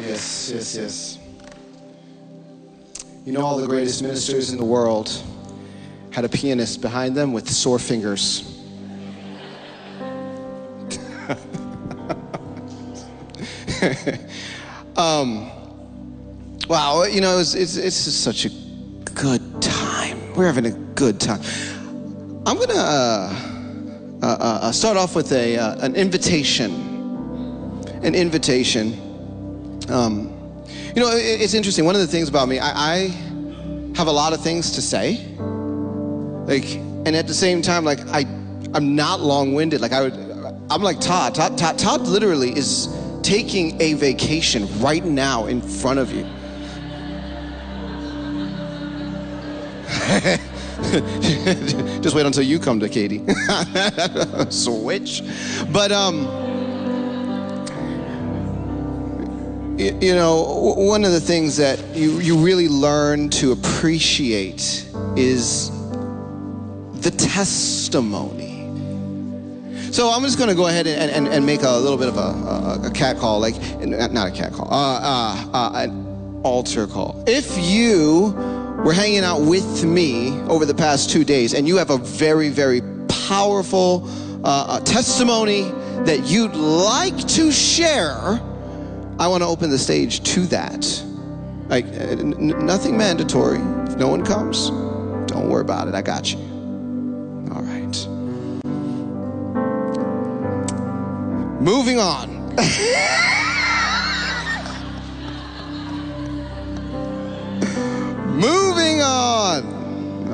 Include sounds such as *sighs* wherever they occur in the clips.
Yes, yes, yes. You know, all the greatest ministers in the world had a pianist behind them with sore fingers. *laughs* um, wow, you know, it's, it's, it's just such a good time. We're having a good time. I'm going to uh, uh, uh, start off with a, uh, an invitation. An invitation. Um, you know, it, it's interesting. One of the things about me, I, I have a lot of things to say. Like, and at the same time, like, I, I'm not long winded. Like, I would, I'm like Todd. Todd. Todd. Todd literally is taking a vacation right now in front of you. *laughs* Just wait until you come to Katie. *laughs* Switch. But um you know, one of the things that you, you really learn to appreciate is the testimony. So I'm just going to go ahead and, and, and make a little bit of a, a, a cat call, like, not a cat call, uh, uh, uh, an altar call. If you were hanging out with me over the past two days and you have a very, very powerful uh, testimony that you'd like to share, I want to open the stage to that. Like, uh, n- nothing mandatory. If no one comes, don't worry about it. I got you. All right. Moving on. *laughs* Moving on.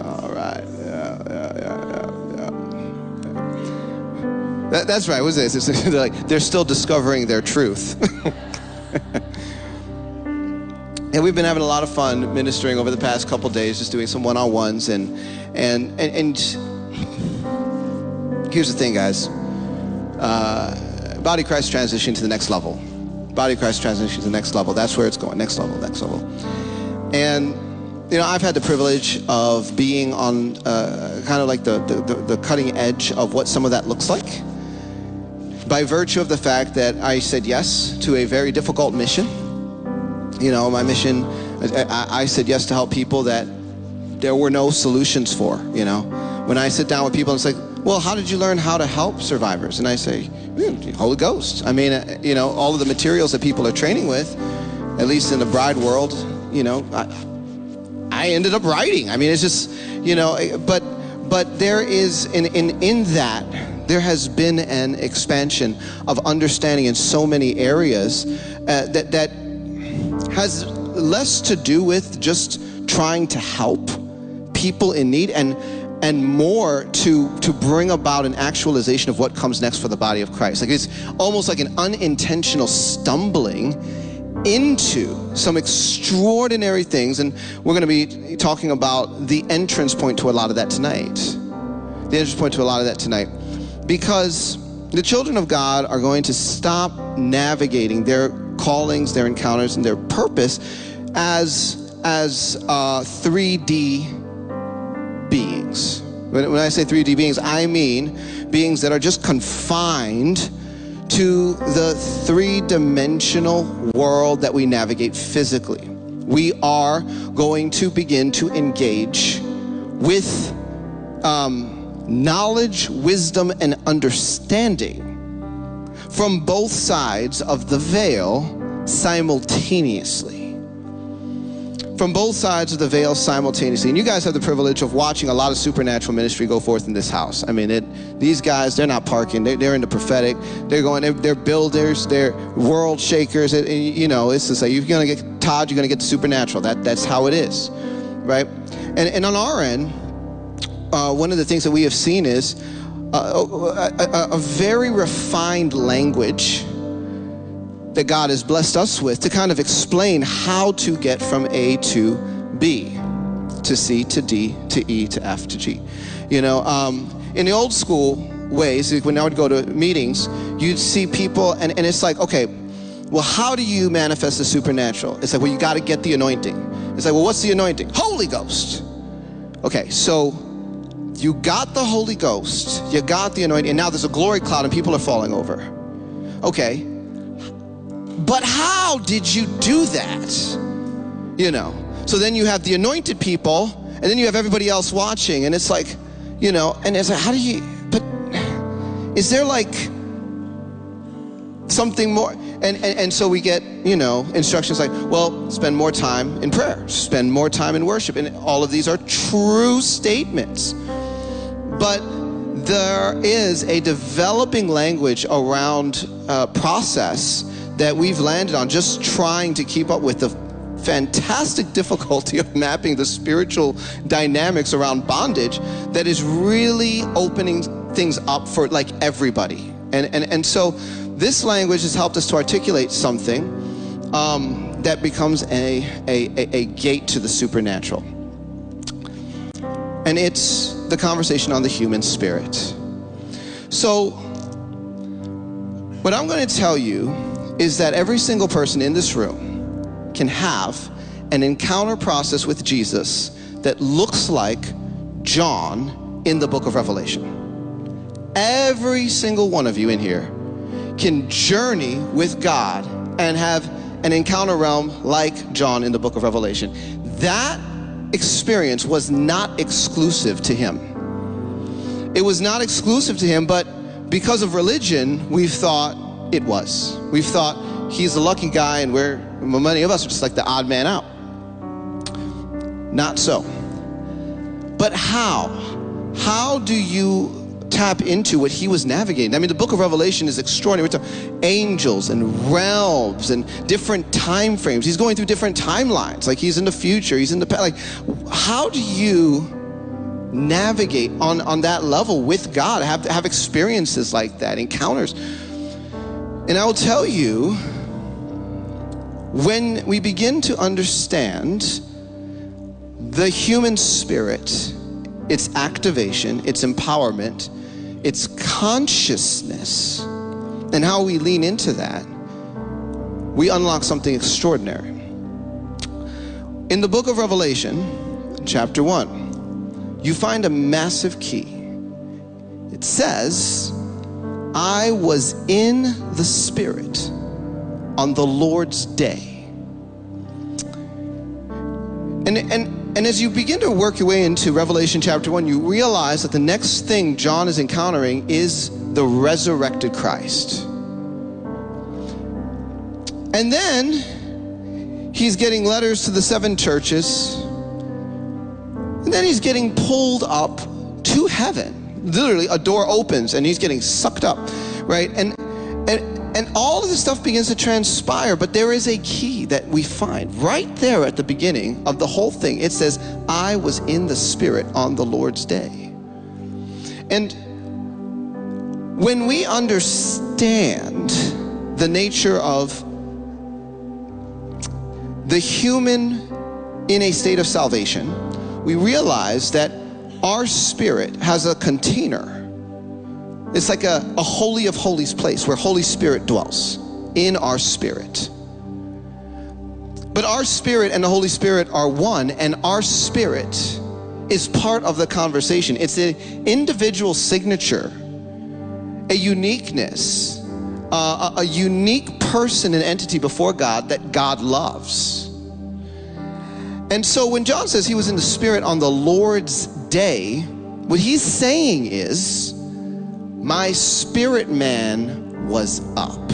All right. Yeah, yeah, yeah, yeah, yeah. That, that's right. What's this? It's, they're, *laughs* like, they're still discovering their truth. *laughs* *laughs* and we've been having a lot of fun ministering over the past couple days, just doing some one-on-ones, and and and, and here's the thing, guys. Uh, Body Christ transition to the next level. Body Christ transition to the next level. That's where it's going. Next level. Next level. And you know, I've had the privilege of being on uh, kind of like the, the, the cutting edge of what some of that looks like by virtue of the fact that I said yes to a very difficult mission. You know, my mission, I, I, said yes to help people that there were no solutions for. You know, when I sit down with people and it's like, well, how did you learn how to help survivors? And I say, Holy Ghost. I mean, uh, you know, all of the materials that people are training with, at least in the bride world, you know, I, I ended up writing. I mean, it's just, you know, eh, but but there is in in in that there has been an expansion of understanding in so many areas uh, that that has less to do with just trying to help people in need and and more to to bring about an actualization of what comes next for the body of Christ. Like it's almost like an unintentional stumbling into some extraordinary things, and we're going to be talking about the entrance point to a lot of that tonight. The entrance point to a lot of that tonight. Because the children of God are going to stop navigating their callings, their encounters, and their purpose as, as uh, 3D beings. When, when I say 3D beings, I mean beings that are just confined to the three dimensional world that we navigate physically. We are going to begin to engage with um, knowledge, wisdom, and understanding from both sides of the veil simultaneously from both sides of the veil simultaneously. And you guys have the privilege of watching a lot of supernatural ministry go forth in this house. I mean, it, these guys, they're not parking. They're, they're in the prophetic. They're going, they're, they're builders. They're world shakers. It, you know, it's just like, you're going to get Todd, you're going to get the supernatural. That, that's how it is, right? And, and on our end, uh, one of the things that we have seen is uh, a, a, a very refined language that God has blessed us with to kind of explain how to get from A to B, to C to D to E to F to G. You know, um, in the old school ways, when I would go to meetings, you'd see people, and, and it's like, okay, well, how do you manifest the supernatural? It's like, well, you got to get the anointing. It's like, well, what's the anointing? Holy Ghost. Okay, so you got the Holy Ghost, you got the anointing, and now there's a glory cloud and people are falling over. Okay, but how did you do that? You know. So then you have the anointed people, and then you have everybody else watching, and it's like, you know, and it's like, how do you, but is there like something more? And, and, and so we get, you know, instructions like, well, spend more time in prayer, spend more time in worship. And all of these are true statements. But there is a developing language around uh, process that we've landed on just trying to keep up with the fantastic difficulty of mapping the spiritual dynamics around bondage that is really opening things up for like everybody. And, and, and so this language has helped us to articulate something um, that becomes a, a, a, a gate to the supernatural. And it's the conversation on the human spirit. So, what I'm going to tell you is that every single person in this room can have an encounter process with Jesus that looks like John in the book of Revelation. Every single one of you in here can journey with God and have an encounter realm like John in the book of Revelation. That experience was not exclusive to him. It was not exclusive to him, but because of religion, we've thought it was. We've thought he's the lucky guy, and we're many of us are just like the odd man out. Not so. But how? How do you tap into what he was navigating. I mean, the book of Revelation is extraordinary. We're angels and realms and different time frames. He's going through different timelines. Like he's in the future, he's in the past. Like, how do you navigate on, on that level with God? Have have experiences like that, encounters. And I will tell you, when we begin to understand the human spirit, its activation, its empowerment, its consciousness, and how we lean into that, we unlock something extraordinary. In the book of Revelation, chapter 1, you find a massive key. It says, I was in the Spirit on the Lord's day. And, and and as you begin to work your way into Revelation chapter 1, you realize that the next thing John is encountering is the resurrected Christ. And then he's getting letters to the seven churches. And then he's getting pulled up to heaven. Literally, a door opens and he's getting sucked up, right? And and and all of this stuff begins to transpire, but there is a key that we find right there at the beginning of the whole thing. It says, I was in the Spirit on the Lord's day. And when we understand the nature of the human in a state of salvation, we realize that our spirit has a container it's like a, a holy of holies place where Holy Spirit dwells in our spirit. But our spirit and the Holy Spirit are one, and our spirit is part of the conversation. It's an individual signature, a uniqueness, uh, a, a unique person and entity before God that God loves. And so when John says he was in the Spirit on the Lord's day, what he's saying is, my spirit man was up.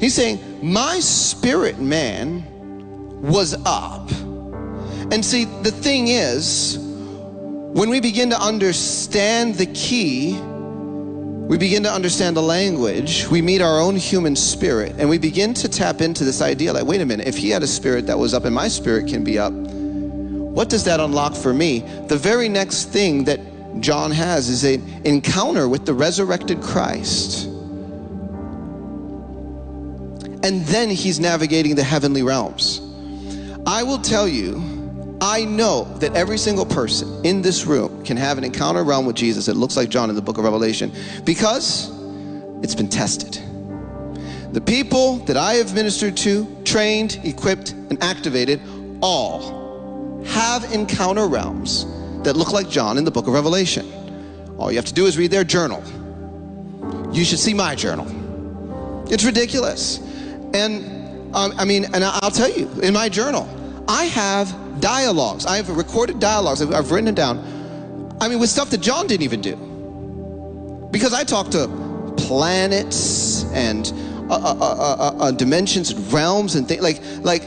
He's saying, My spirit man was up. And see, the thing is, when we begin to understand the key, we begin to understand the language, we meet our own human spirit, and we begin to tap into this idea like, wait a minute, if he had a spirit that was up and my spirit can be up, what does that unlock for me? The very next thing that John has is an encounter with the resurrected Christ. And then he's navigating the heavenly realms. I will tell you, I know that every single person in this room can have an encounter realm with Jesus. It looks like John in the book of Revelation because it's been tested. The people that I have ministered to, trained, equipped, and activated all have encounter realms that look like John in the book of Revelation. All you have to do is read their journal. You should see my journal. It's ridiculous. And um, I mean, and I'll tell you, in my journal, I have dialogues. I have recorded dialogues. I've, I've written it down. I mean, with stuff that John didn't even do. Because I talked to planets and uh, uh, uh, uh dimensions, and realms, and things like, like,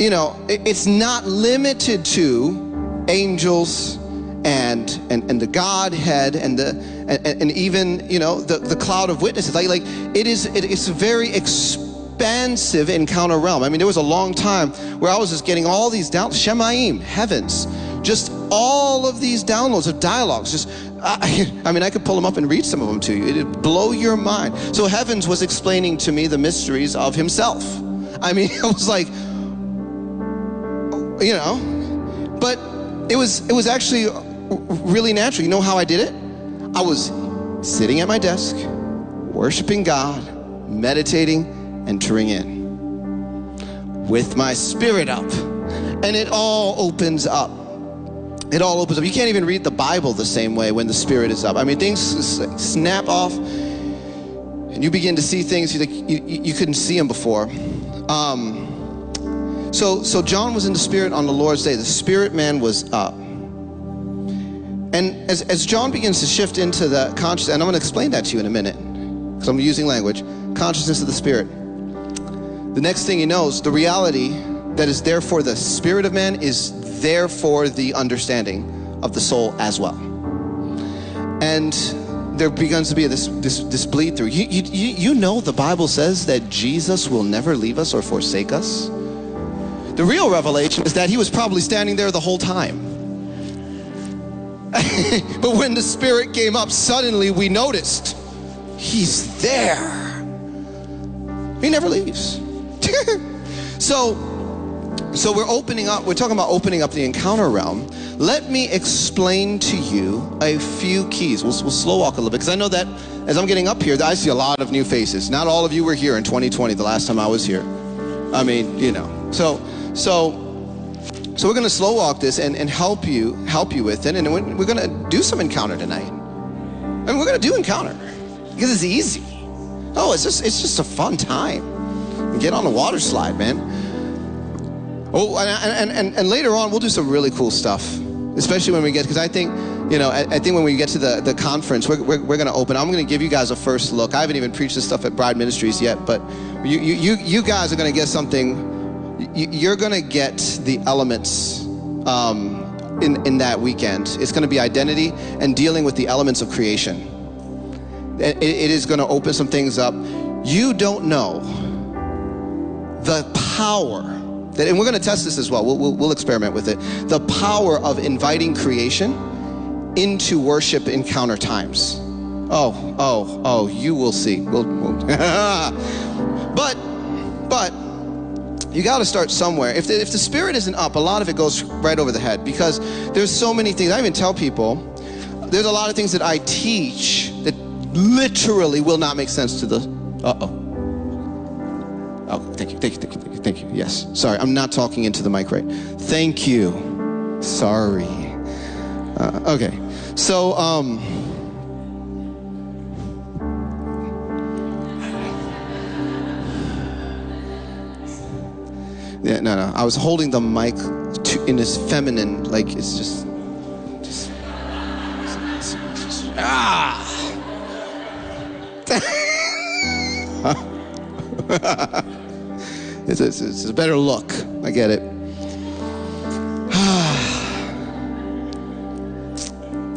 you know, it's not limited to angels and and, and the Godhead and the and, and even you know the, the cloud of witnesses. Like like it is it a very expansive encounter realm. I mean, there was a long time where I was just getting all these down Shamayim, heavens, just all of these downloads of dialogues. Just I, *laughs* I mean, I could pull them up and read some of them to you. It'd blow your mind. So heavens was explaining to me the mysteries of Himself. I mean, *laughs* I was like, you know, but it was it was actually really natural. You know how I did it? I was sitting at my desk, worshiping God, meditating, entering in with my spirit up. And it all opens up. It all opens up. You can't even read the Bible the same way when the spirit is up. I mean, things snap off, and you begin to see things you, you, you couldn't see them before. Um, so, so John was in the spirit on the Lord's day. The spirit man was up. And as, as John begins to shift into the conscious, and I'm going to explain that to you in a minute, because I'm using language, consciousness of the Spirit. The next thing he knows, the reality that is there for the spirit of man is there for the understanding of the soul as well. And there begins to be this, this, this bleed through. You, you, you know the Bible says that Jesus will never leave us or forsake us. The real revelation is that he was probably standing there the whole time. *laughs* but when the Spirit came up, suddenly we noticed He's there. He never leaves. *laughs* so, so we're opening up, we're talking about opening up the encounter realm. Let me explain to you a few keys. We'll, we'll slow walk a little bit because I know that as I'm getting up here, I see a lot of new faces. Not all of you were here in 2020, the last time I was here. I mean, you know. So, so so we're going to slow walk this and, and help you help you with it. And we're going to do some encounter tonight. I mean, we're going to do encounter because it's easy. Oh, it's just it's just a fun time. Get on the water slide, man. Oh, and, and, and, and later on, we'll do some really cool stuff, especially when we get, because I think, you know, I, think when we get to the, the conference, we're, we're, we're going to open. I'm going to give you guys a first look. I haven't even preached this stuff at Bride Ministries yet, but you, you, you guys are going to get something you're going to get the elements um, in, in that weekend. It's going to be identity and dealing with the elements of creation. it, it is going to open some things up. You don't know the power that, and we're going to test this as well. We'll, we'll, we'll experiment with it. The power of inviting creation into worship encounter times. Oh, oh, oh, you will see. We'll, we'll *laughs* but, but, you got to start somewhere. If the, if the spirit isn't up, a lot of it goes right over the head because there's so many things. I even tell people there's a lot of things that I teach that literally will not make sense to the. Uh oh. Oh, thank you, thank you, thank you, thank you, thank you. Yes, sorry, I'm not talking into the mic right. Thank you. Sorry. Uh, okay, so um. Yeah, no, no. I was holding the mic to, in this feminine, like it's just, ah. it's, it's, it's a better look. I get it.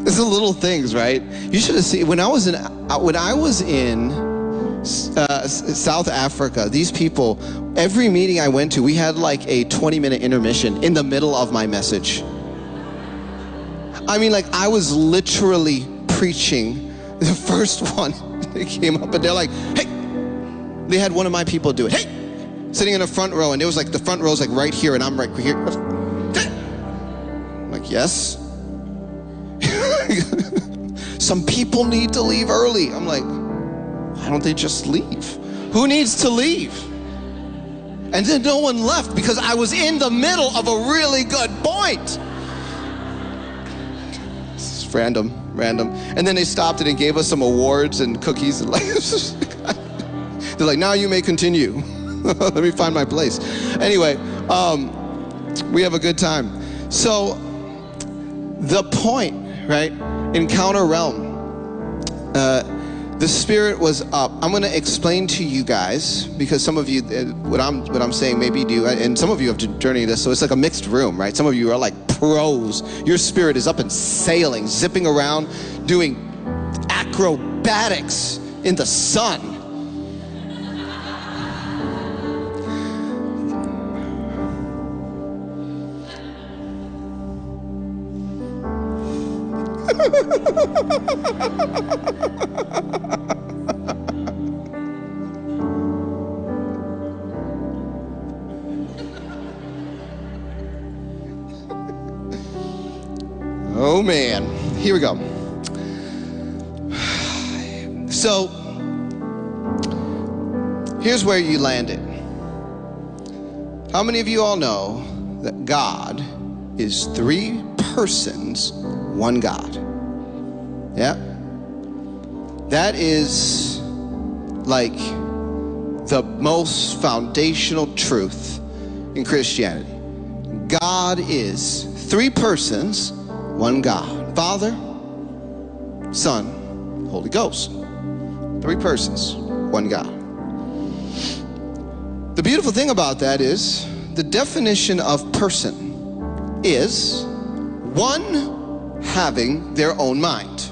it's the little things, right? You should have seen when I was in when I was in uh, South Africa. These people every meeting I went to, we had like a 20 minute intermission in the middle of my message. I mean, like, I was literally preaching. *laughs* The first one, *laughs* they came up and they're like, hey, they had one of my people do it. Hey, sitting in the front row, and it was like the front row is like right here, and I'm right here. *laughs* I'm like, yes. Some people need to leave early. I'm like, why don't they just leave? Who needs to leave? And then no one left because I was in the middle of a really good point. It's random, random. And then they stopped it and gave us some awards and cookies and like *laughs* *laughs* They're like, now you may continue. *laughs* Let me find my place. Anyway, um, we have a good time. So, the point, right? Encounter realm. Uh, the spirit was up. I'm going to explain to you guys because some of you, uh, what I'm what I'm saying, maybe do, and some of you have journeyed this. So it's like a mixed room, right? Some of you are like pros. Your spirit is up and sailing, zipping around, doing acrobatics in the sun. *laughs* oh man, here we go. So, here's where you landed. How many of you all know that God is three persons, one God? Yeah? That is like the most foundational truth in Christianity. God is three persons, one God Father, Son, Holy Ghost. Three persons, one God. The beautiful thing about that is the definition of person is one having their own mind.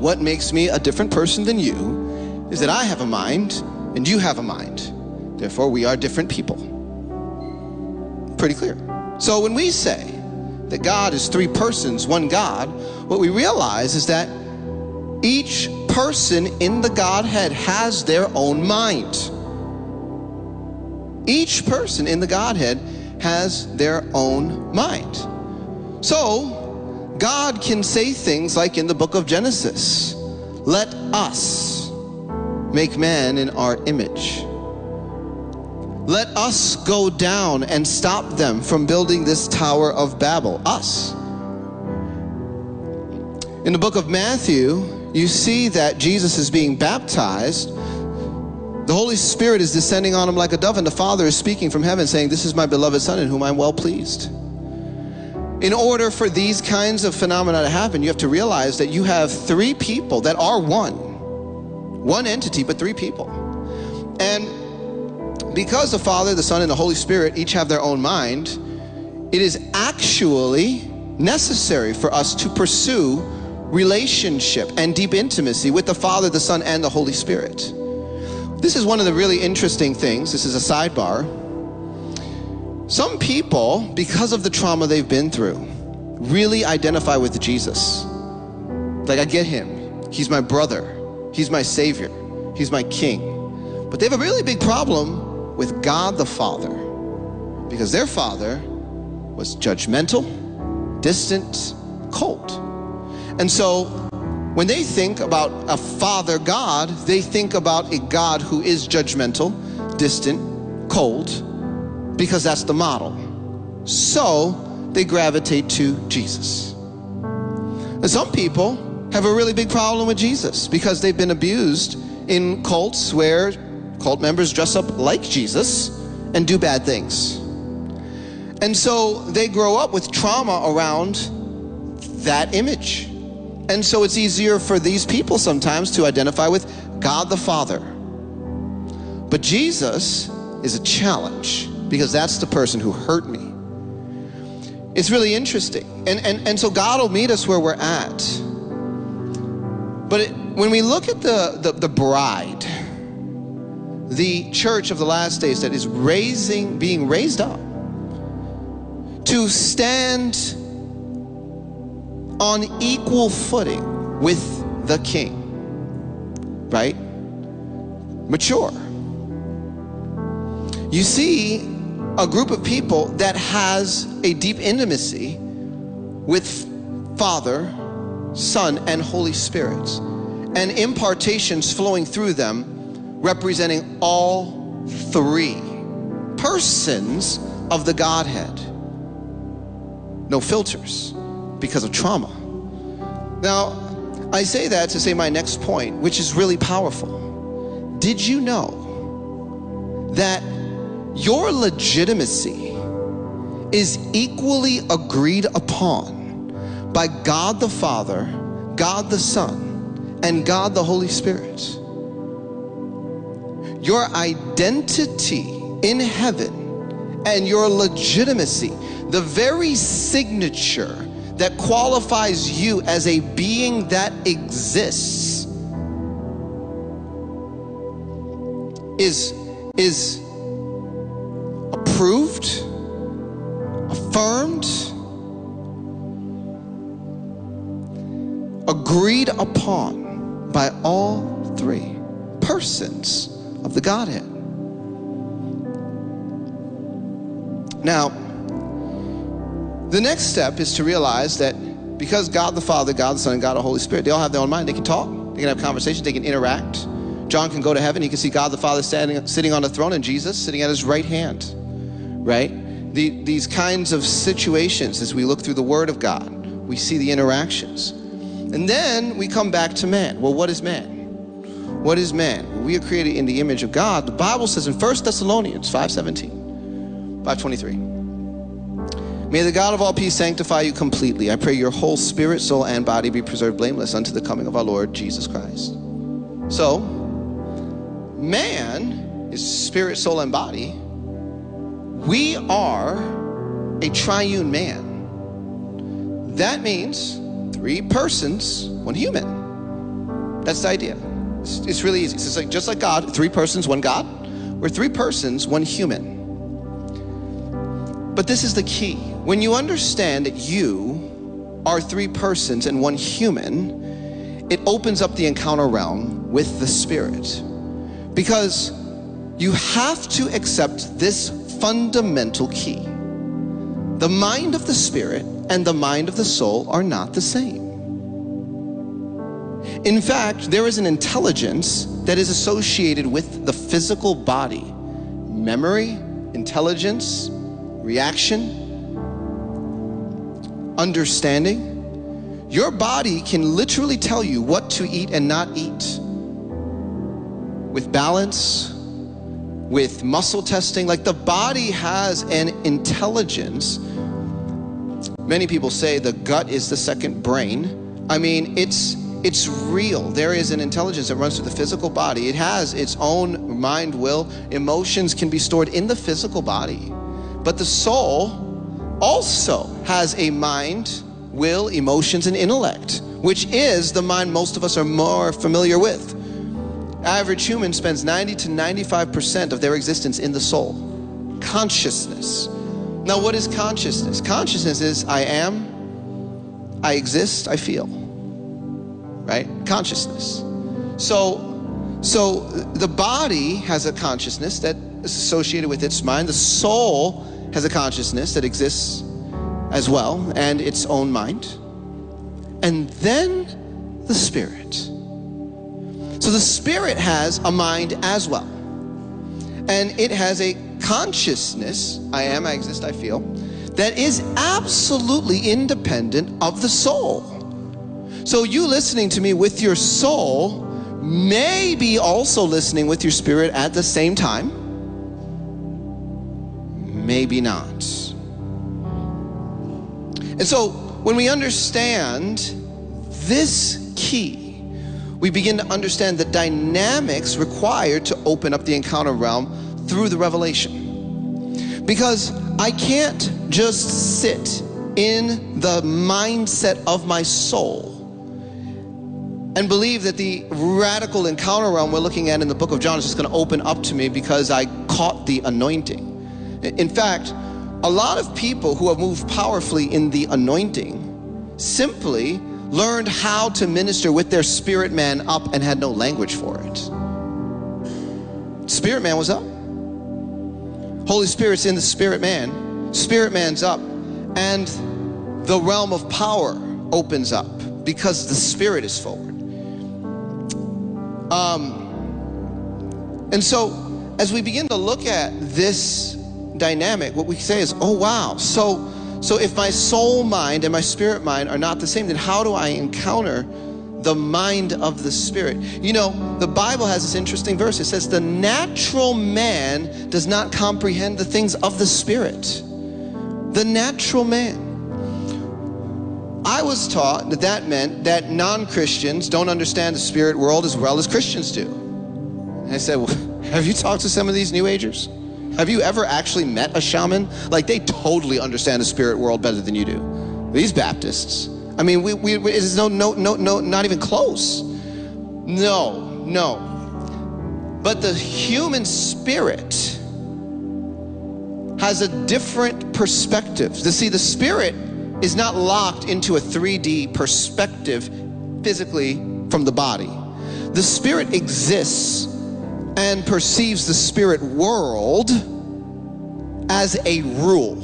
What makes me a different person than you is that I have a mind and you have a mind. Therefore, we are different people. Pretty clear. So when we say that God is three persons, one God, what we realize is that each person in the Godhead has their own mind. Each person in the Godhead has their own mind. So, God can say things like in the book of Genesis let us make man in our image. Let us go down and stop them from building this Tower of Babel. Us. In the book of Matthew, you see that Jesus is being baptized. The Holy Spirit is descending on him like a dove, and the Father is speaking from heaven, saying, This is my beloved Son in whom I'm well pleased. In order for these kinds of phenomena to happen, you have to realize that you have three people that are one. One entity, but three people. And because the Father, the Son, and the Holy Spirit each have their own mind, it is actually necessary for us to pursue relationship and deep intimacy with the Father, the Son, and the Holy Spirit. This is one of the really interesting things. This is a sidebar. Some people, because of the trauma they've been through, really identify with Jesus. Like, I get him. He's my brother. He's my Savior. He's my King. But they have a really big problem with God the Father because their Father was judgmental, distant, cold. And so when they think about a father God, they think about a God who is judgmental, distant, cold, because that's the model. So they gravitate to Jesus. And some people have a really big problem with Jesus because they've been abused in cults where cult members dress up like Jesus and do bad things. And so they grow up with trauma around that image. And so it's easier for these people sometimes to identify with God the Father. But Jesus is a challenge because that's the person who hurt me. It's really interesting. And, and, and so God will meet us where we're at. But it, when we look at the, the, the bride, the church of the last days that is raising, being raised up to stand on equal footing with the king, right? Mature. You see a group of people that has a deep intimacy with Father, Son, and Holy Spirit, and impartations flowing through them, representing all three persons of the Godhead. No filters because of trauma. Now, I say that to say my next point, which is really powerful. did you know that your legitimacy is equally agreed upon by God the Father, God the Son, and God the Holy Spirit? Your identity in heaven and your legitimacy, the very signature that qualifies you as a being that exists is is approved affirmed agreed upon by all three persons of the Godhead now the next step is to realize that because God the Father, God the Son, and God the Holy Spirit, they all have their own mind. They can talk, they can have conversations, they can interact. John can go to heaven, he can see God the Father standing, sitting on the throne and Jesus sitting at his right hand, right? The, these kinds of situations, as we look through the Word of God, we see the interactions. And then we come back to man. Well, what is man? What is man? We are created in the image of God. The Bible says in 1 Thessalonians 5.17, 523, May the God of all peace sanctify you completely. I pray your whole spirit, soul, and body be preserved blameless unto the coming of our Lord Jesus Christ. So, man is spirit, soul, and body. We are a triune man. That means three persons, one human. That's the idea. It's, it's really easy. It's like just like God, three persons, one God. We're three persons, one human. But this is the key. When you understand that you are three persons and one human, it opens up the encounter realm with the Spirit. Because you have to accept this fundamental key. The mind of the Spirit and the mind of the soul are not the same. In fact, there is an intelligence that is associated with the physical body memory, intelligence, reaction, understanding. Your body can literally tell you what to eat and not eat with balance, with muscle testing. Like the body has an intelligence. Many people say the gut is the second brain. I mean, it's it's real. There is an intelligence that runs through the physical body. It has its own mind, will, emotions can be stored in the physical body. But the soul also has a mind, will, emotions, and intellect, which is the mind most of us are more familiar with. Average human spends 90 to 95% of their existence in the soul. Consciousness. Now, what is consciousness? Consciousness is I am, I exist, I feel. Right? Consciousness. So, so the body has a consciousness that is associated with its mind. The soul has a consciousness that exists as well and its own mind. And then the spirit. So the spirit has a mind as well. And it has a consciousness, I am, I exist, I feel, that is absolutely independent of the soul. So you listening to me with your soul may be also listening with your spirit at the same time maybe not. And so when we understand this key, we begin to understand the dynamics required to open up the encounter realm through the revelation. Because I can't just sit in the mindset of my soul and believe that the radical encounter realm we're looking at in the book of John is just going to open up to me because I caught the anointing. In fact, a lot of people who have moved powerfully in the anointing simply learned how to minister with their spirit man up and had no language for it. Spirit man was up. Holy Spirit's in the spirit man. Spirit man's up. And the realm of power opens up because the spirit is forward. Um, and so, as we begin to look at this dynamic, what we say is, oh wow. So so if my soul mind and my spirit mind are not the same, then how do I encounter the mind of the Spirit. You know, the Bible has this interesting verse. It says, The natural man does not comprehend the things of the Spirit. The natural man. I was taught that that meant that non Christians don't understand the spirit world as well as Christians do. And I said, well, *laughs* Have you talked to some of these New Agers? Have you ever actually met a shaman? Like, they totally understand the spirit world better than you do. These Baptists, I mean, we, we, it is no, no, no, no, not even close. No, no. But the human spirit has a different perspective. To see, the spirit is not locked into a 3D perspective physically from the body. The spirit exists and perceives the spirit world as a rule.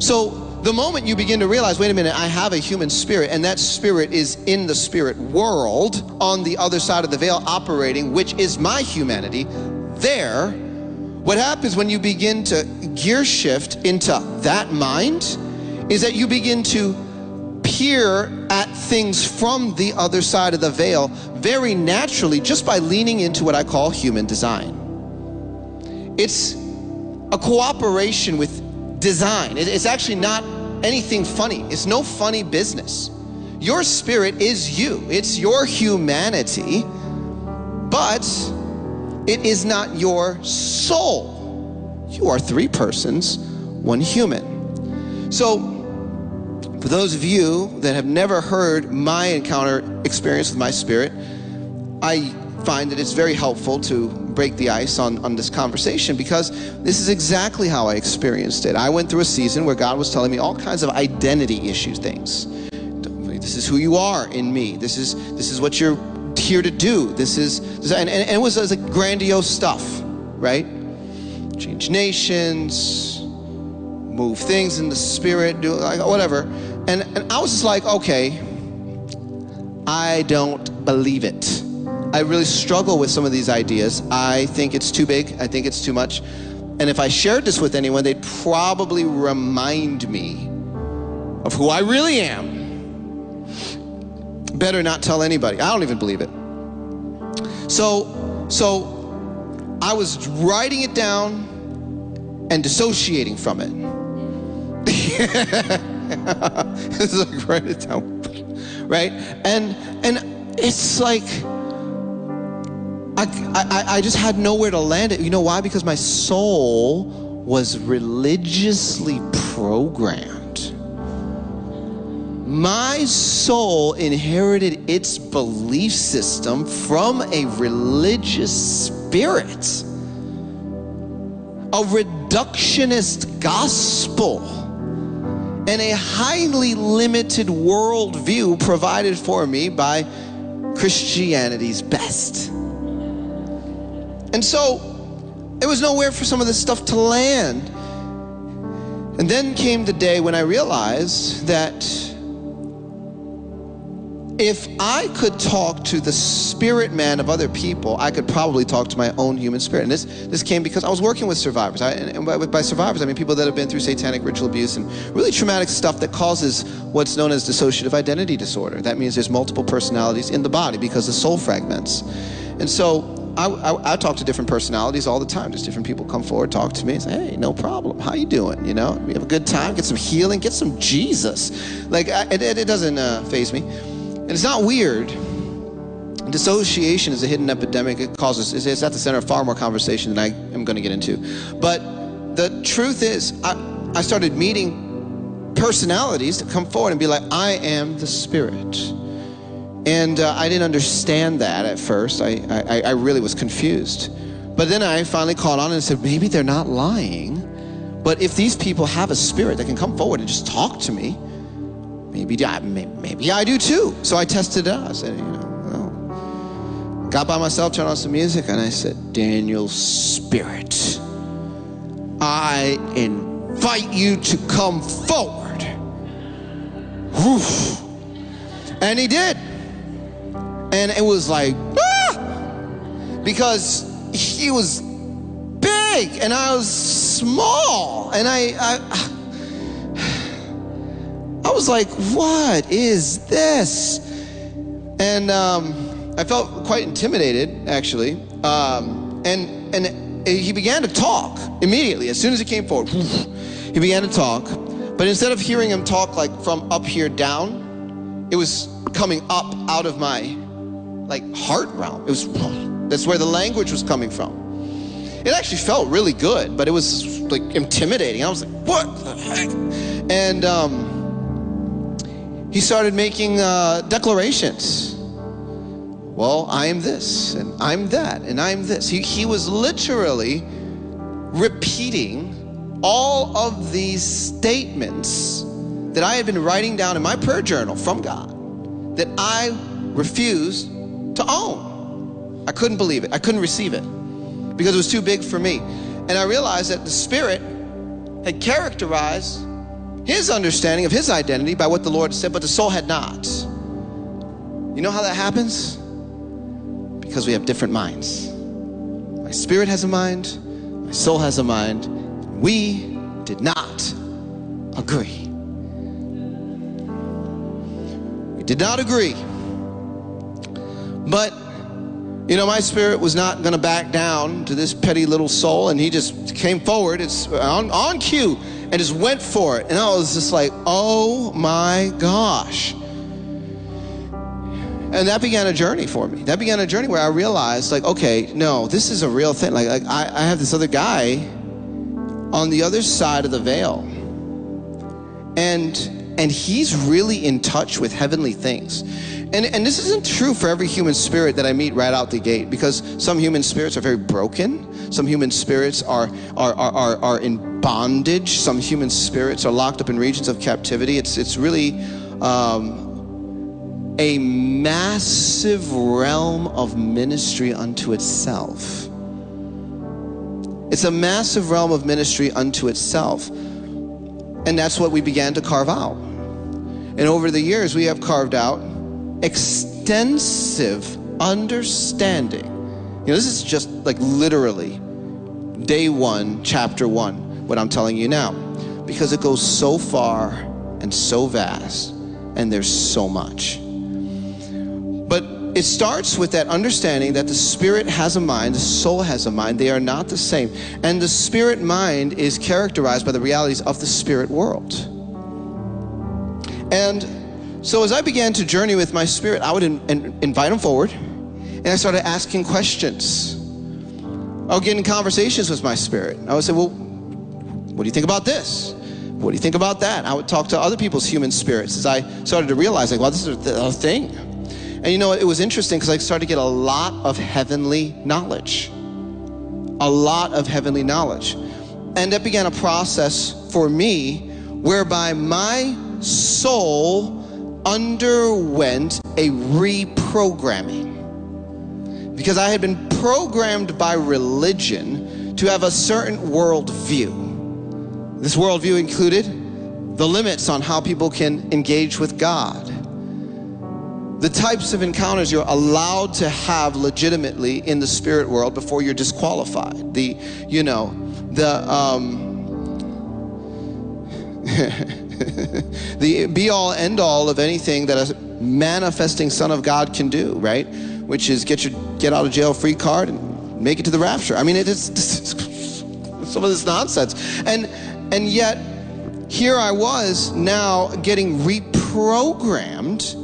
So the moment you begin to realize, wait a minute, I have a human spirit, and that spirit is in the spirit world on the other side of the veil operating, which is my humanity, there, what happens when you begin to gear shift into that mind is that you begin to peer at things from the other side of the veil very naturally just by leaning into what I call human design. It's a cooperation with design. It's actually not anything funny, it's no funny business. Your spirit is you, it's your humanity, but it is not your soul. You are three persons, one human. So, for those of you that have never heard my encounter experience with my spirit, I find that it's very helpful to break the ice on, on this conversation because this is exactly how I experienced it. I went through a season where God was telling me all kinds of identity issue things. This is who you are in me. This is this is what you're here to do. This is and, and, and it was, it was like grandiose stuff, right? Change nations, move things in the spirit, do like whatever. And, and I was just like, okay, I don't believe it. I really struggle with some of these ideas. I think it's too big, I think it's too much. And if I shared this with anyone, they'd probably remind me of who I really am. Better not tell anybody. I don't even believe it. So, so I was writing it down and dissociating from it. *laughs* *laughs* is like write it down, right? And and it's like I, I I just had nowhere to land it. You know why? Because my soul was religiously programmed. My soul inherited its belief system from a religious spirit, a reductionist gospel and a highly limited worldview provided for me by Christianity's best. And so there was nowhere for some of this stuff to land. And then came the day when I realized that if I could talk to the spirit man of other people, I could probably talk to my own human spirit. And this, this came because I was working with survivors. I, and by, by survivors, I mean people that have been through satanic ritual abuse and really traumatic stuff that causes what's known as dissociative identity disorder. That means there's multiple personalities in the body because the soul fragments. And so I, I, I, talk to different personalities all the time. Just different people come forward, talk to me, and say, "Hey, no problem. How you doing? You know, we have a good time. Get some healing. Get some Jesus." Like it, it, doesn't uh, phase me. And it's not weird. Dissociation is a hidden epidemic. It causes, it's at the center of far more conversation than I am going to get into. But the truth is, I, I started meeting personalities to come forward and be like, I am the Spirit. And uh, I didn't understand that at first. I, I, I really was confused. But then I finally caught on and said, maybe they're not lying. But if these people have a spirit that can come forward and just talk to me, Maybe I, maybe I do too. So I tested it out. I said, you know, got by myself, turned on some music, and I said, Daniel Spirit, I invite you to come forward. And he did. And it was like, ah! Because he was big and I was small. And I, I I was like, what is this? And um, I felt quite intimidated, actually. Um, and, and he began to talk immediately. As soon as he came forward, he began to talk. But instead of hearing him talk like from up here down, it was coming up out of my like heart realm. It was that's where the language was coming from. It actually felt really good, but it was like intimidating. I was like, what the heck? And um, he started making uh, declarations. Well, I am this, and I'm that, and I'm this. He, he was literally repeating all of these statements that I had been writing down in my prayer journal from God that I refused to own. I couldn't believe it. I couldn't receive it because it was too big for me. And I realized that the Spirit had characterized his understanding of his identity by what the Lord said, but the soul had not. You know how that happens? Because we have different minds. My spirit has a mind, my soul has a mind. We did not agree. We did not agree. But, you know, my spirit was not going to back down to this petty little soul, and he just came forward. It's on, on cue and just went for it. And I was just like, oh my gosh. And that began a journey for me. That began a journey where I realized, like, okay, no, this is a real thing. Like, like I, I have this other guy on the other side of the veil. And and he's really in touch with heavenly things. And, and this isn't true for every human spirit that I meet right out the gate because some human spirits are very broken. Some human spirits are, are, are, are, are in bondage. Some human spirits are locked up in regions of captivity. It's, it's really um, a massive realm of ministry unto itself. It's a massive realm of ministry unto itself. And that's what we began to carve out. And over the years, we have carved out extensive understanding. You know, this is just like literally day one, chapter one, what I'm telling you now, because it goes so far and so vast, and there's so much. But it starts with that understanding that the spirit has a mind, the soul has a mind. They are not the same. And the spirit mind is characterized by the realities of the spirit world. And so as I began to journey with my spirit, I would in, in, invite him forward and I started asking questions. I would get in conversations with my spirit. I would say, Well, what do you think about this? What do you think about that? I would talk to other people's human spirits as I started to realize, like, well, this is a thing. And you know, it was interesting because I started to get a lot of heavenly knowledge. A lot of heavenly knowledge. And that began a process for me whereby my soul underwent a reprogramming. Because I had been programmed by religion to have a certain worldview. This worldview included the limits on how people can engage with God, the types of encounters you're allowed to have legitimately in the spirit world before you're disqualified. The, you know, the, um, *laughs* *laughs* the be all end all of anything that a manifesting son of God can do, right? Which is get your get out of jail free card and make it to the rapture. I mean, it *laughs* is some of this nonsense. And and yet here I was now getting reprogrammed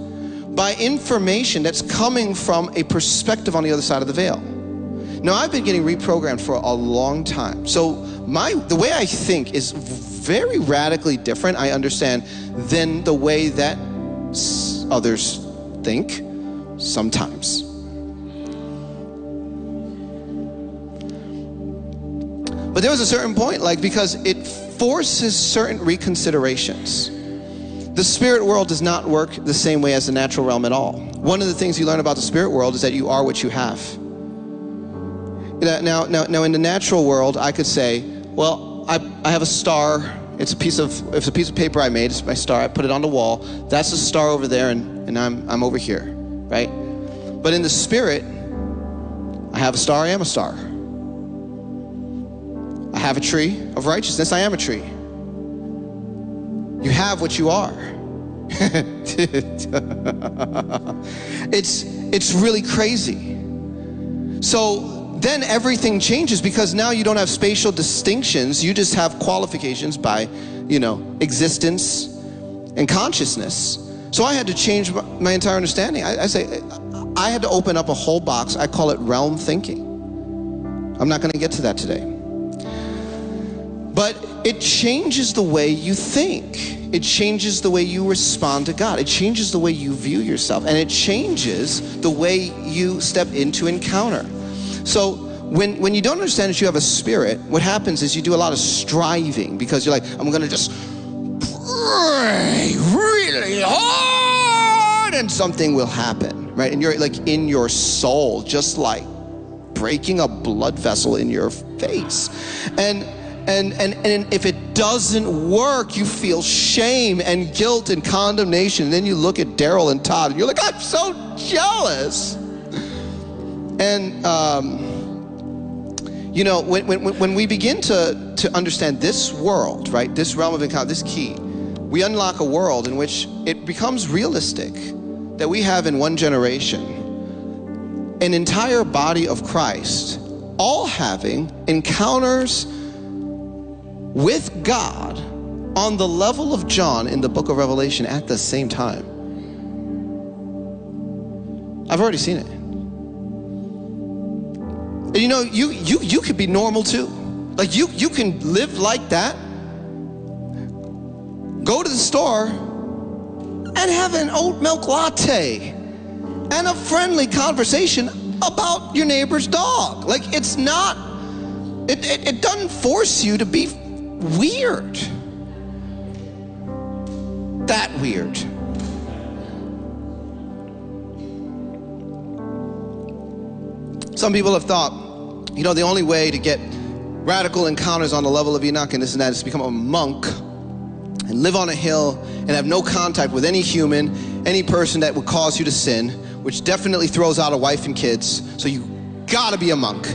by information that's coming from a perspective on the other side of the veil. Now I've been getting reprogrammed for a long time. So my the way I think is very radically different, I understand, than the way that others think sometimes. But there was a certain point, like, because it forces certain reconsiderations. The spirit world does not work the same way as the natural realm at all. One of the things you learn about the spirit world is that you are what you have. Now, now, now in the natural world, I could say, well, I, I have a star. It's a piece of it's a piece of paper I made. It's my star. I put it on the wall. That's the star over there, and, and I'm I'm over here, right? But in the spirit, I have a star. I am a star. I have a tree of righteousness. I am a tree. You have what you are. *laughs* it's it's really crazy. So then everything changes because now you don't have spatial distinctions. You just have qualifications by, you know, existence and consciousness. So I had to change my entire understanding. I, I say I had to open up a whole box. I call it realm thinking. I'm not going to get to that today. But it changes the way you think. It changes the way you respond to God. It changes the way you view yourself. And it changes the way you step into encounter. So when, when you don't understand that you have a spirit, what happens is you do a lot of striving because you're like, I'm going to just pray really hard and something will happen, right? And you're like in your soul, just like breaking a blood vessel in your face. And and, and, and if it doesn't work, you feel shame and guilt and condemnation. And then you look at Daryl and Todd and you're like, I'm so jealous. And, um, you know, when, when, when we begin to, to understand this world, right, this realm of encounter, this key, we unlock a world in which it becomes realistic that we have in one generation an entire body of Christ, all having encounters with God on the level of John in the book of Revelation at the same time. I've already seen it. And you know, you you you could be normal too. Like you you can live like that. Go to the store and have an oat milk latte and a friendly conversation about your neighbor's dog. Like it's not it, it, it doesn't force you to be weird. That weird. Some people have thought, you know, the only way to get radical encounters on the level of Enoch and this and that is to become a monk and live on a hill and have no contact with any human, any person that would cause you to sin, which definitely throws out a wife and kids. So you gotta be a monk.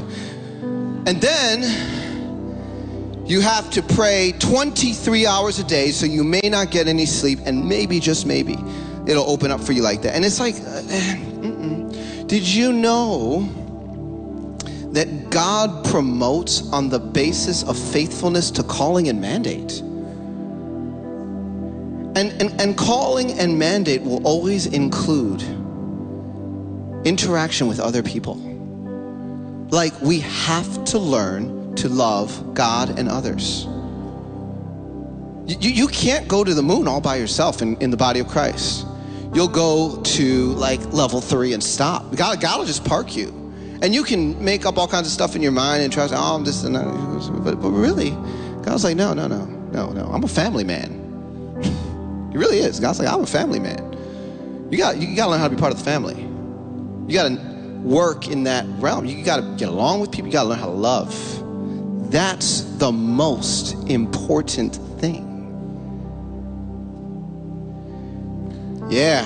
And then you have to pray 23 hours a day, so you may not get any sleep, and maybe, just maybe, it'll open up for you like that. And it's like, uh, did you know that God promotes on the basis of faithfulness to calling and mandate? And, and, and calling and mandate will always include interaction with other people. Like, we have to learn to love God and others. You, you can't go to the moon all by yourself in, in the body of Christ. You'll go to like level three and stop. God, God will just park you. And you can make up all kinds of stuff in your mind and try to oh, I'm this and that. But, but really, God's like, no, no, no, no, no. I'm a family man. *laughs* he really is. God's like, I'm a family man. You got, you got to learn how to be part of the family. You got to work in that realm. You got to get along with people. You got to learn how to love. That's the most important thing. Yeah.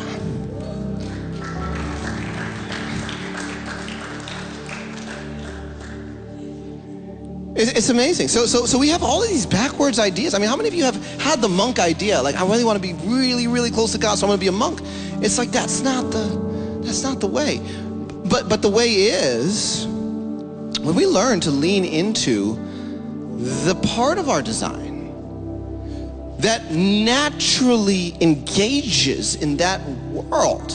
It's amazing. So, so, so we have all of these backwards ideas. I mean, how many of you have had the monk idea? Like, I really want to be really, really close to God, so I'm going to be a monk. It's like that's not the that's not the way. But but the way is when we learn to lean into the part of our design that naturally engages in that world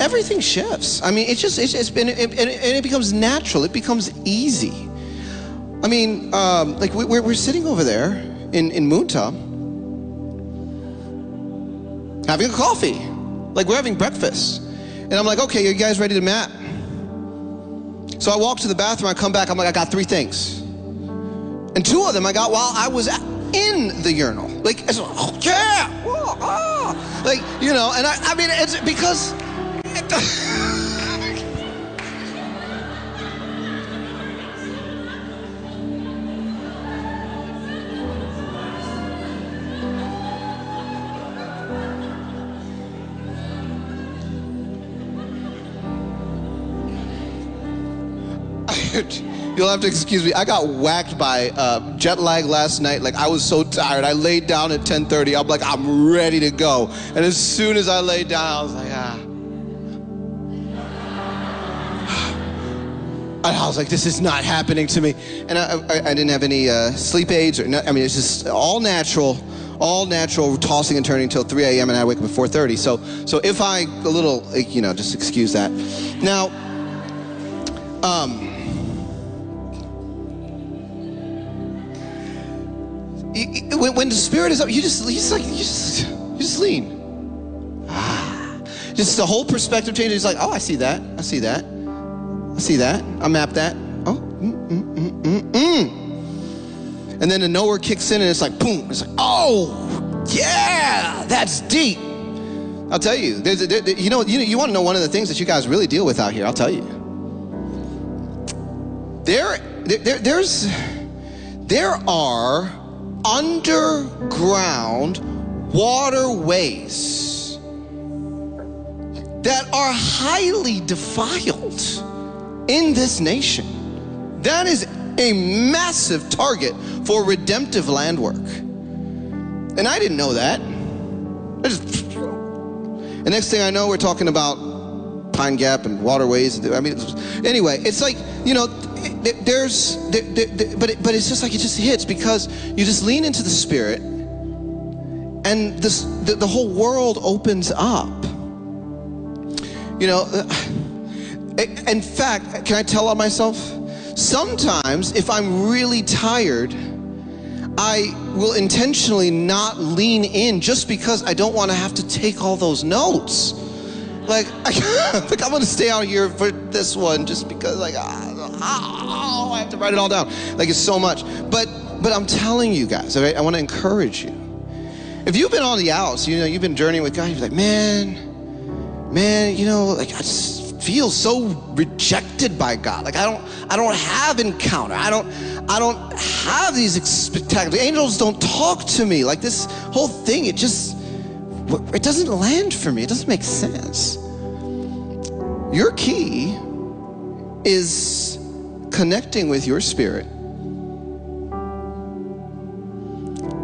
everything shifts i mean it's just it's, it's been it, and it becomes natural it becomes easy i mean um, like we, are we're sitting over there in in Moonta having a coffee like we're having breakfast and i'm like okay you guys ready to map? so I walk to the bathroom, I come back, I'm like, I got three things. And two of them I got while I was in the urinal. Like, it's, like, oh, yeah, oh. like, you know, and I, I mean, it's because. *laughs* You'll have to excuse me. I got whacked by uh, jet lag last night. Like I was so tired. I laid down at 10:30. I'm like, I'm ready to go. And as soon as I laid down, I was like, ah. I was like, this is not happening to me. And I, I, I didn't have any uh, sleep aids or I mean, it's just all natural, all natural, tossing and turning until 3 a.m. and I wake up at 4:30. So, so if I a little, you know, just excuse that. Now, um, when, when the spirit is up, you just, you just like, you just, you just lean. Ah, just the whole perspective changes. It's like, oh, I see that. I see that. I see that. I map that. Oh, mm, mm, mm, mm, mm. And then the knower kicks in and it's like, boom. It's like, oh, yeah, that's deep. I'll tell you, there's, there, you know, you, you want to know one of the things that you guys really deal with out here. I'll tell you. There, there, there's, there are underground waterways that are highly defiled in this nation. That is a massive target for redemptive land work. And I didn't know that. I just, and next thing I know, we're talking about Pine Gap and waterways. I mean, anyway, it's like, you know, there's, there, there, but, it, but it's just like it just hits because you just lean into the Spirit and this, the, the whole world opens up. You know, in fact, can I tell on myself? Sometimes, if I'm really tired, I will intentionally not lean in just because I don't want to have to take all those notes. Like, I, *laughs* like I'm to stay out here for this one just because, like, oh, I have to write it all down. Like, it's so much. But, but I'm telling you guys, okay, I want to encourage you. If you've been on the outs, you know, you've been journeying with God, you're like, man, man, you know, like, I just, feel so rejected by God. Like I don't, I don't have encounter. I don't, I don't have these spectacular angels. Don't talk to me. Like this whole thing, it just, it doesn't land for me. It doesn't make sense. Your key is connecting with your spirit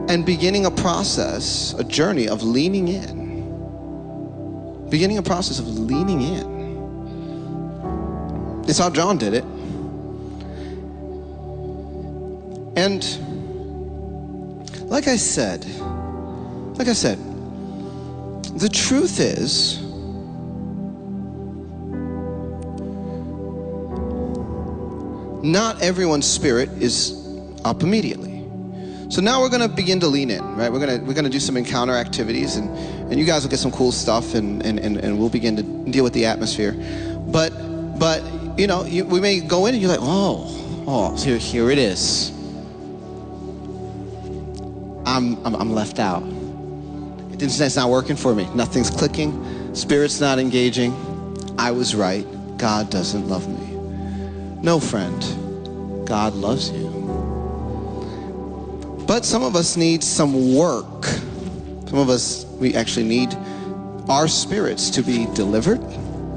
and beginning a process, a journey of leaning in. Beginning a process of leaning in. It's how John did it. And like I said, like I said, the truth is, not everyone's spirit is up immediately. So now we're gonna begin to lean in, right? We're gonna we're gonna do some encounter activities and, and you guys will get some cool stuff and, and, and, and we'll begin to deal with the atmosphere. But but you know, you, we may go in and you're like, oh, oh, here, here it is. I'm, I'm, I'm left out. It's not working for me. Nothing's clicking. Spirit's not engaging. I was right. God doesn't love me. No, friend. God loves you. But some of us need some work. Some of us, we actually need our spirits to be delivered,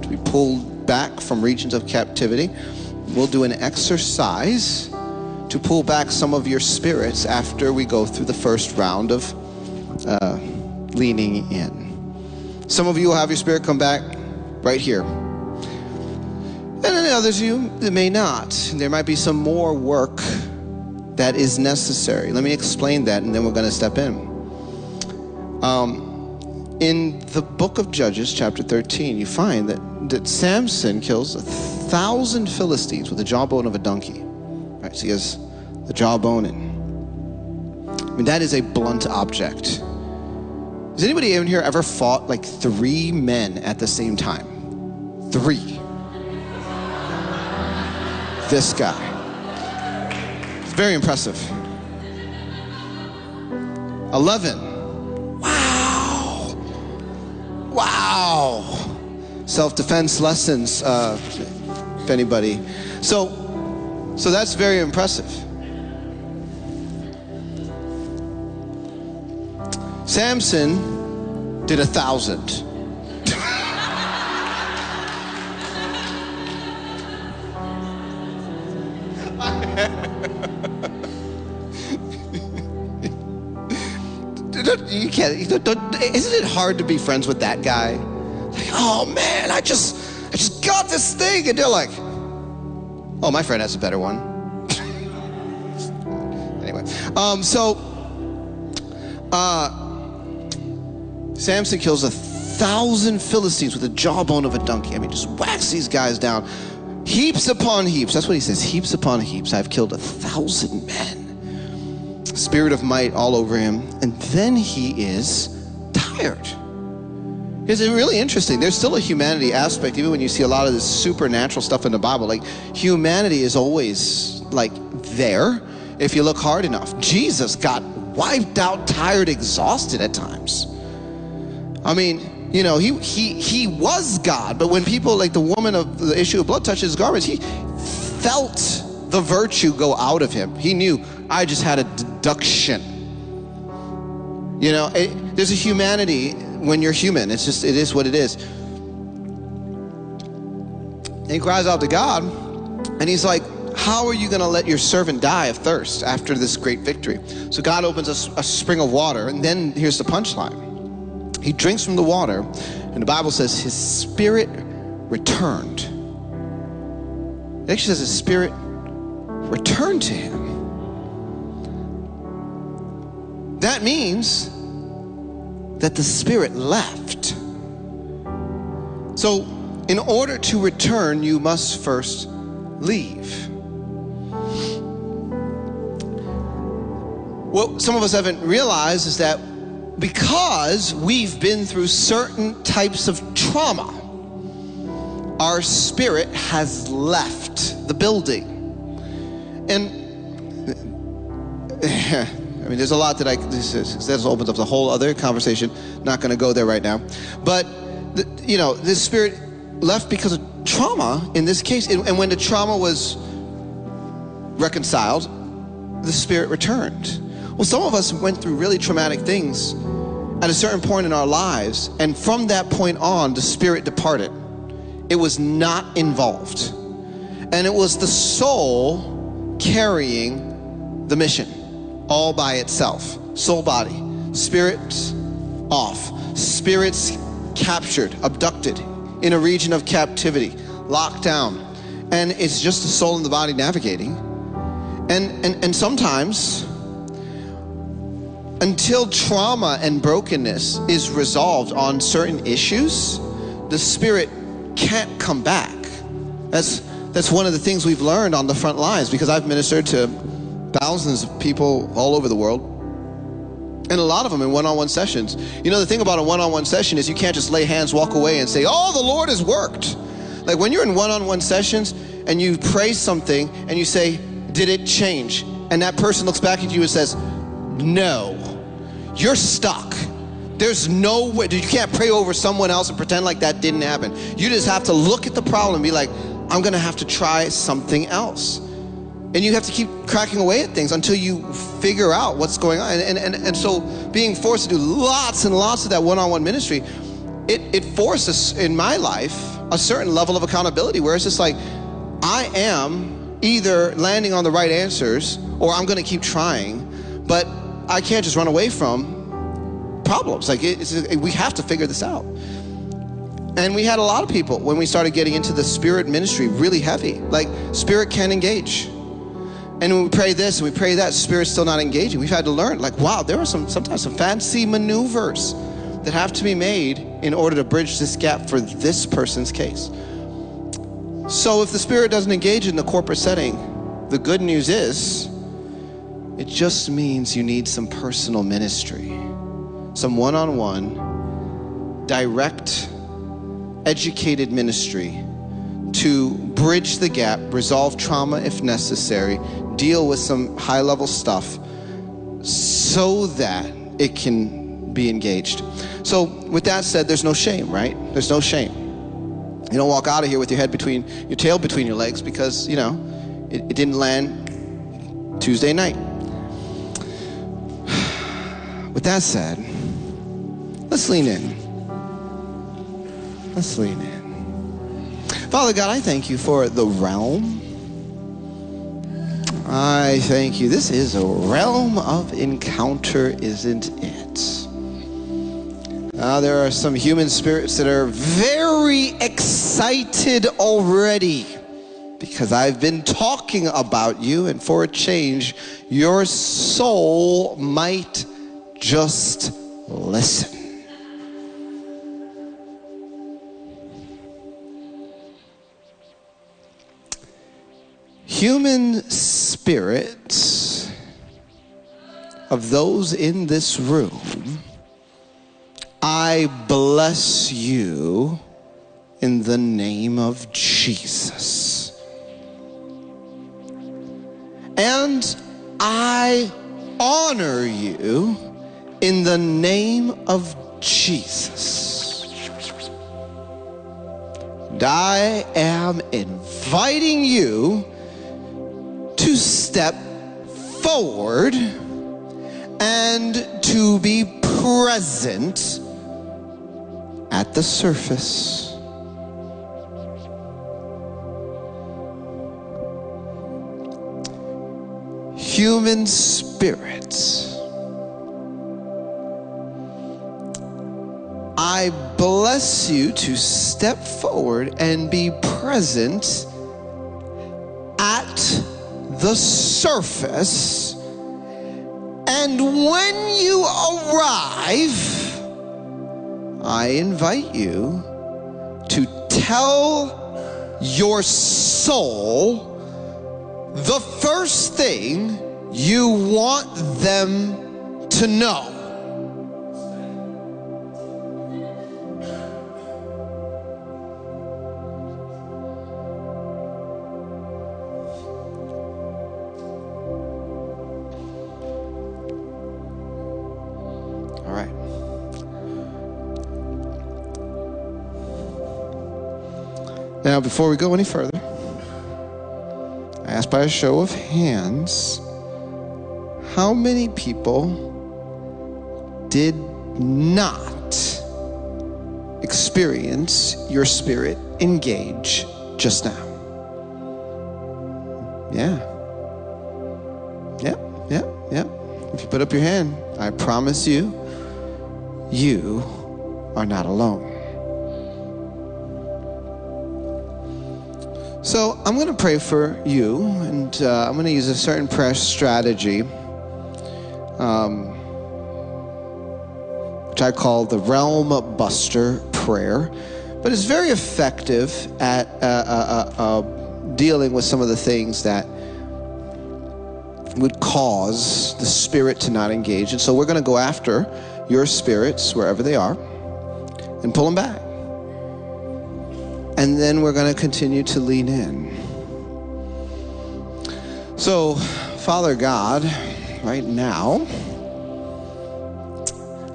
to be pulled back from regions of captivity, we'll do an exercise to pull back some of your spirits after we go through the first round of uh, leaning in. Some of you will have your spirit come back right here. And then others you that may not. There might be some more work that is necessary. Let me explain that and then we're going to step in. Um, in the book of Judges, chapter 13, you find that that Samson kills a thousand Philistines with the jawbone of a donkey. Right, so he has the jawbone and I mean that is a blunt object. Has anybody in here ever fought like three men at the same time? Three. This guy. It's very impressive. 11. Wow self-defense lessons, uh, if anybody. So, so that's very impressive. Samson did a thousand. Don't, isn't it hard to be friends with that guy? Like, oh man, I just, I just got this thing, and they're like, oh, my friend has a better one. *laughs* anyway, um, so, uh, Samson kills a thousand Philistines with the jawbone of a donkey. I mean, just whacks these guys down. Heaps upon heaps. That's what he says. Heaps upon heaps. I've killed a thousand men. Spirit of might all over him. And then he is tired. It's really interesting. There's still a humanity aspect, even when you see a lot of this supernatural stuff in the Bible. Like, humanity is always, like, there if you look hard enough. Jesus got wiped out, tired, exhausted at times. I mean, you know, he he he was God, but when people like the woman of the issue of blood touched his garments, he felt the virtue go out of him. He knew I just had a deduction. You know, it, there's a humanity when you're human. It's just it is what it is. And he cries out to God, and he's like, how are you going to let your servant die of thirst after this great victory? So God opens a, a spring of water, and then here's the punchline. He drinks from the water, and the Bible says his spirit returned. It actually says his spirit returned to him. That means that the spirit left. So, in order to return, you must first leave. What some of us haven't realized is that because we've been through certain types of trauma, our spirit has left the building. And *laughs* I mean, there's a lot that I, this, is, this opens up the whole other conversation. Not going to go there right now. But, the, you know, this spirit left because of trauma in this case. And, and when the trauma was reconciled, the spirit returned. Well, some of us went through really traumatic things at a certain point in our lives, and from that point on, the spirit departed. It was not involved. And it was the soul carrying the mission all by itself soul, body, spirit off, spirits captured, abducted in a region of captivity, locked down. And it's just the soul and the body navigating. And, and, and sometimes until trauma and brokenness is resolved on certain issues, the spirit can't come back. That's that's one of the things we've learned on the front lines because I've ministered to thousands of people all over the world. And a lot of them in one-on-one sessions. You know the thing about a one-on-one session is you can't just lay hands, walk away and say, "Oh, the Lord has worked." Like when you're in one-on-one sessions and you pray something and you say, "Did it change?" And that person looks back at you and says, "No." You're stuck. There's no way. You can't pray over someone else and pretend like that didn't happen. You just have to look at the problem and be like, I'm to have to try something else. And you have to keep cracking away at things until you figure out what's going on. And, and, and so being forced to do lots and lots of that one on one ministry, it, it forces in my life a certain level of accountability where it's just like, I am either landing on the right answers or I'm going to keep trying. But I can't just run away from problems. Like we have to figure this out. And we had a lot of people when we started getting into the spirit ministry really heavy. Like spirit can engage. And we pray this and we pray that, spirit's still not engaging. We've had to learn, like, wow, there are some sometimes some fancy maneuvers that have to be made in order to bridge this gap for this person's case. So if the spirit doesn't engage in the corporate setting, the good news is it just means you need some personal ministry, some one on one, direct, educated ministry to bridge the gap, resolve trauma if necessary, deal with some high level stuff so that it can be engaged. So, with that said, there's no shame, right? There's no shame. You don't walk out of here with your head between your tail between your legs because, you know, it, it didn't land Tuesday night. *sighs* With that said, let's lean in. Let's lean in. Father God, I thank you for the realm. I thank you. This is a realm of encounter, isn't it? Uh, there are some human spirits that are very excited already because I've been talking about you, and for a change, your soul might just listen. Human spirits of those in this room, I bless you in the name of Jesus. And I honor you in the name of Jesus. And I am inviting you to step forward and to be present at the surface. Human spirits. I bless you to step forward and be present at the surface. And when you arrive, I invite you to tell your soul the first thing you want them to know. Now, before we go any further, I ask by a show of hands how many people did not experience your spirit engage just now? Yeah. Yep, yep, yep. If you put up your hand, I promise you, you are not alone. So I'm going to pray for you, and uh, I'm going to use a certain prayer strategy, um, which I call the Realm Buster Prayer. But it's very effective at uh, uh, uh, uh, dealing with some of the things that would cause the spirit to not engage. And so we're going to go after your spirits wherever they are and pull them back. And then we're going to continue to lean in. So, Father God, right now,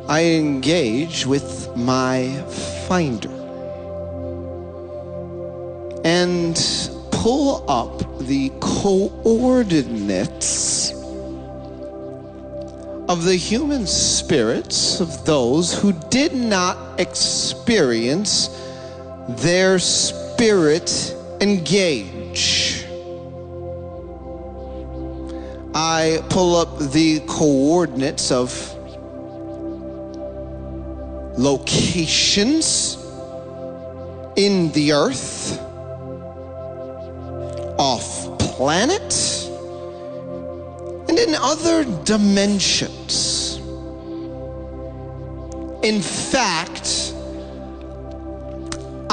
I engage with my finder and pull up the coordinates of the human spirits of those who did not experience their spirit engage. I pull up the coordinates of locations in the earth, off planet, and in other dimensions. In fact,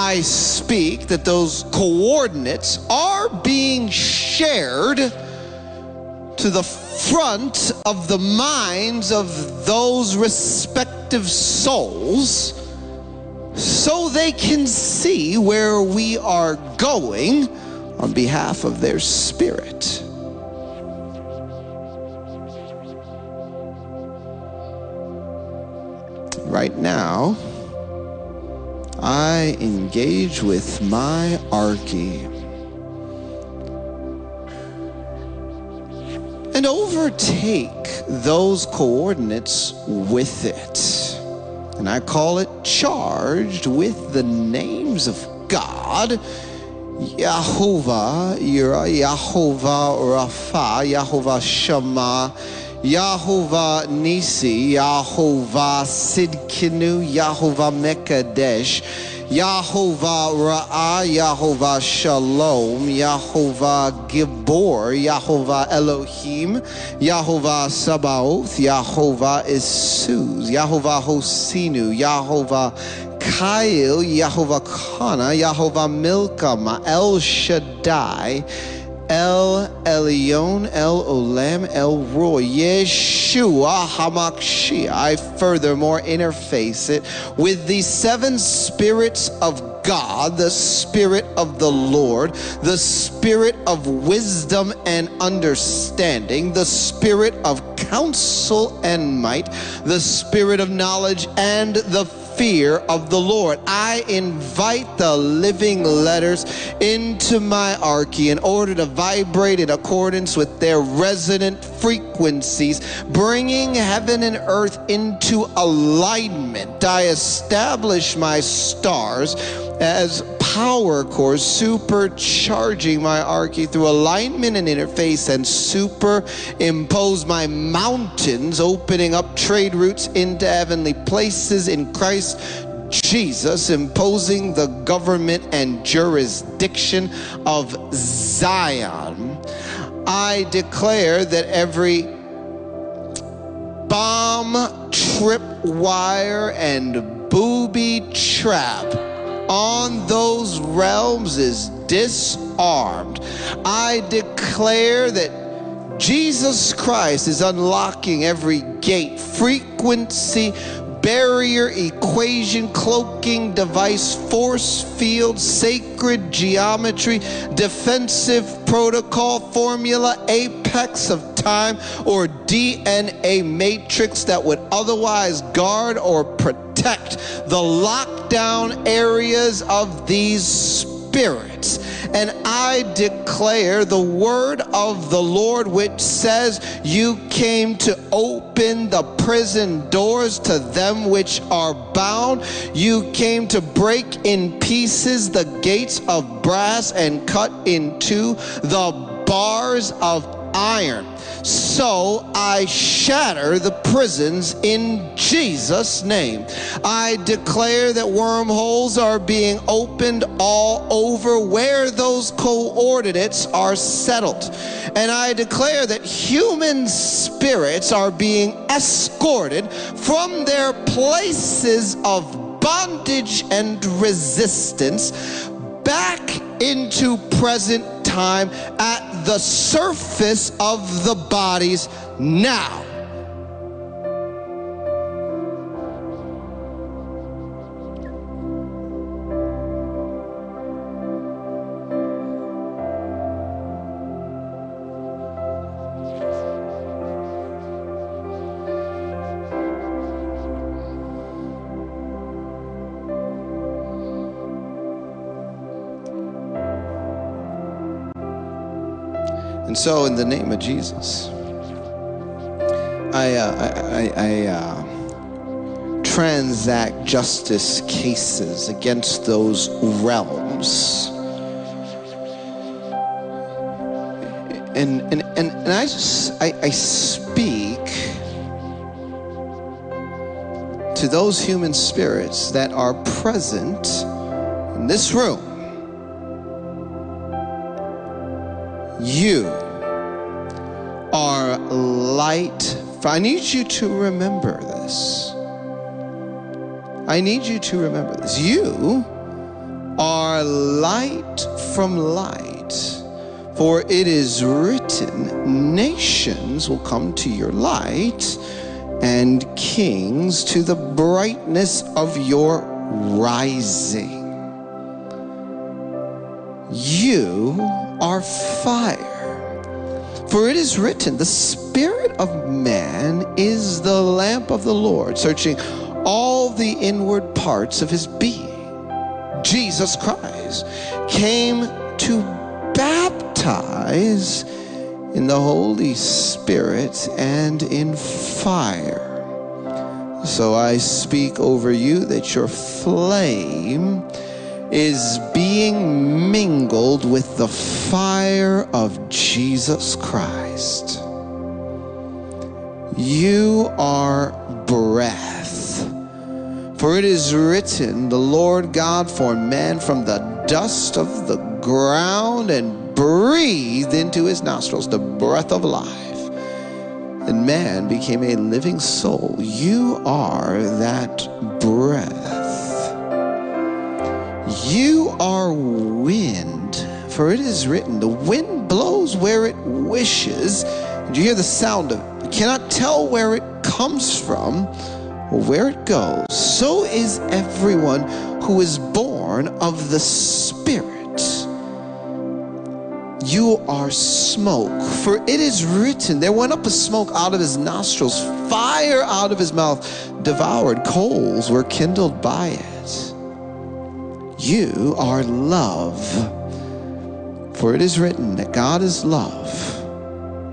I speak that those coordinates are being shared to the front of the minds of those respective souls so they can see where we are going on behalf of their spirit. Right now, I engage with my arche and overtake those coordinates with it. And I call it charged with the names of God. Yahovah, Yahovah Rapha, Yahovah Shema, Yahovah Nisi, Yahovah Sidkinu, Yahovah Mekadesh, Yahovah Ra'ah, Yahovah Shalom, Yahovah Gibor, Yahovah Elohim, Yahovah Sabaoth, Yahovah Isuz, Yahovah Hosinu, Yahovah Kail, Yahovah Kana, Yahovah Milkama, El Shaddai, El Elyon, El Olam, El Roi, Yeshua Hamakshi. I furthermore interface it with the seven spirits of God, the Spirit of the Lord, the Spirit of wisdom and understanding, the Spirit of counsel and might, the Spirit of knowledge and the fear of the Lord. I invite the living letters into my arche in order to vibrate in accordance with their resonant frequencies, bringing heaven and earth into alignment. I establish my stars as power cores, supercharging my arche through alignment and interface, and superimpose my mountains, opening up trade routes into heavenly places in Christ Jesus, imposing the government and jurisdiction of Zion. I declare that every bomb, trip wire, and booby trap on those realms is disarmed. I declare that Jesus Christ is unlocking every gate, frequency, barrier, equation, cloaking device, force field, sacred geometry, defensive protocol, formula, apex of time, or DNA matrix that would otherwise guard or protect the lockdown areas of these spirits. And I declare the word of the Lord, which says, You came to open the prison doors to them which are bound. You came to break in pieces the gates of brass and cut in two the bars of iron. So I shatter the prisons in Jesus' name. I declare that wormholes are being opened all over where those coordinates are settled. And I declare that human spirits are being escorted from their places of bondage and resistance back into present time at the surface of the bodies now. So, in the name of Jesus, I, uh, I, I, I uh, transact justice cases against those realms. And, and, and, and I just, I, I speak to those human spirits that are present in this room. You light. I need you to remember this. I need you to remember this. You are light from light. For it is written, nations will come to your light, and kings to the brightness of your rising. You are fire. For it is written, the spirit of man is the lamp of the Lord, searching all the inward parts of his being. Jesus Christ came to baptize in the Holy Spirit and in fire. So I speak over you that your flame is being mingled with the fire of Jesus Christ. You are breath. For it is written, The Lord God formed man from the dust of the ground and breathed into his nostrils the breath of life. And man became a living soul. You are that breath. You are wind, for it is written, the wind blows where it wishes, Do you hear the sound of cannot tell where it comes from or where it goes. So is everyone who is born of the Spirit. You are smoke, for it is written, There went up a smoke out of his nostrils, fire out of his mouth devoured, coals were kindled by it. You are love. For it is written that God is love,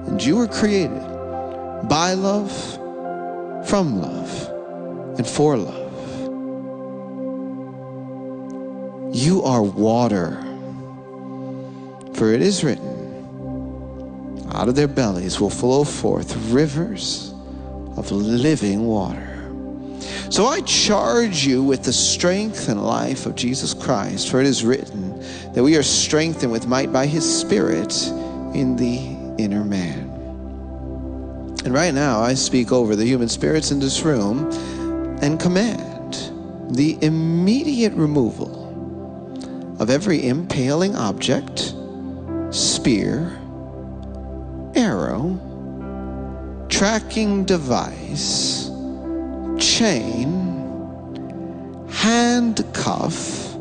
and you were created by love, from love, and for love. You are water. For it is written, out of their bellies will flow forth rivers of living water. So I charge you with the strength and life of Jesus Christ, for it is written that we are strengthened with might by his Spirit in the inner man. And right now, I speak over the human spirits in this room and command the immediate removal of every impaling object, spear, arrow, tracking device, chain, handcuff,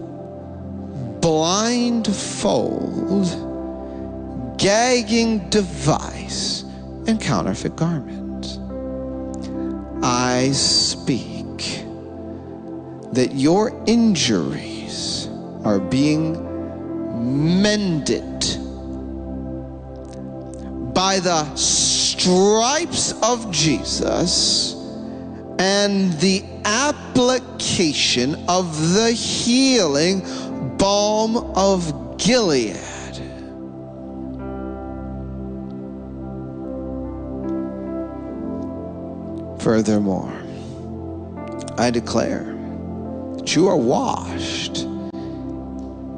blindfold, gagging device, and counterfeit garment. I speak that your injuries are being mended by the stripes of Jesus and the application of the healing balm of Gilead. Furthermore, I declare that you are washed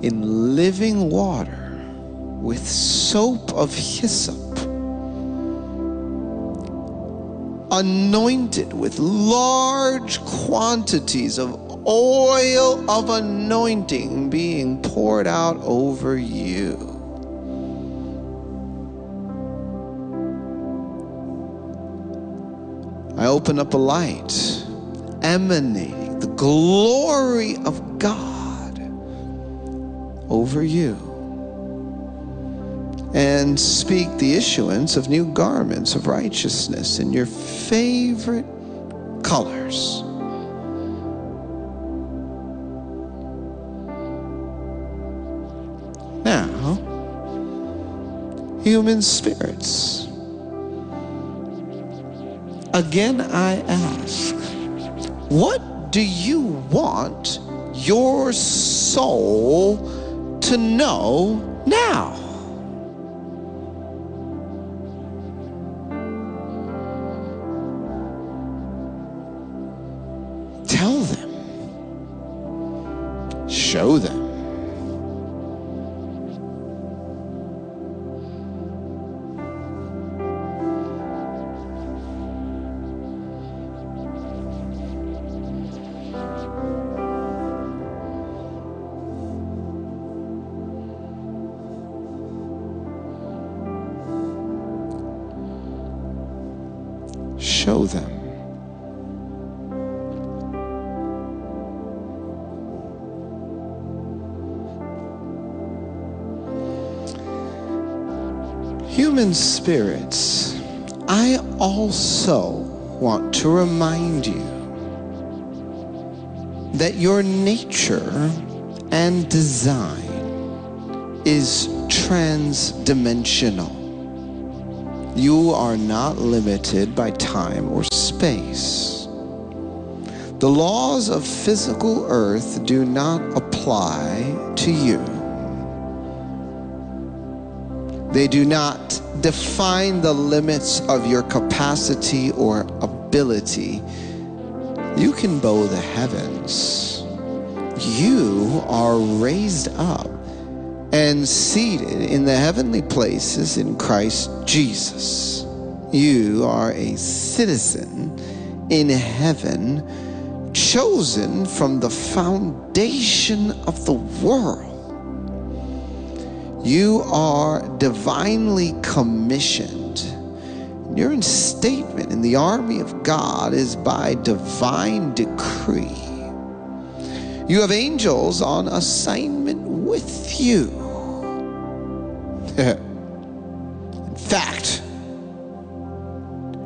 in living water with soap of hyssop anointed with large quantities of oil of anointing being poured out over you. I open up a light emanating the glory of God over you and speak the issuance of new garments of righteousness in your favorite colors. Now, human spirits. Again, I ask, what do you want your soul to know now? Spirits, I also want to remind you that your nature and design is transdimensional. You are not limited by time or space. The laws of physical earth do not apply to you. They do not define the limits of your capacity or ability. You can bow the heavens. You are raised up and seated in the heavenly places in Christ Jesus. You are a citizen in heaven, chosen from the foundation of the world. You are divinely commissioned. Your instatement in the army of God is by divine decree. You have angels on assignment with you. *laughs* in fact,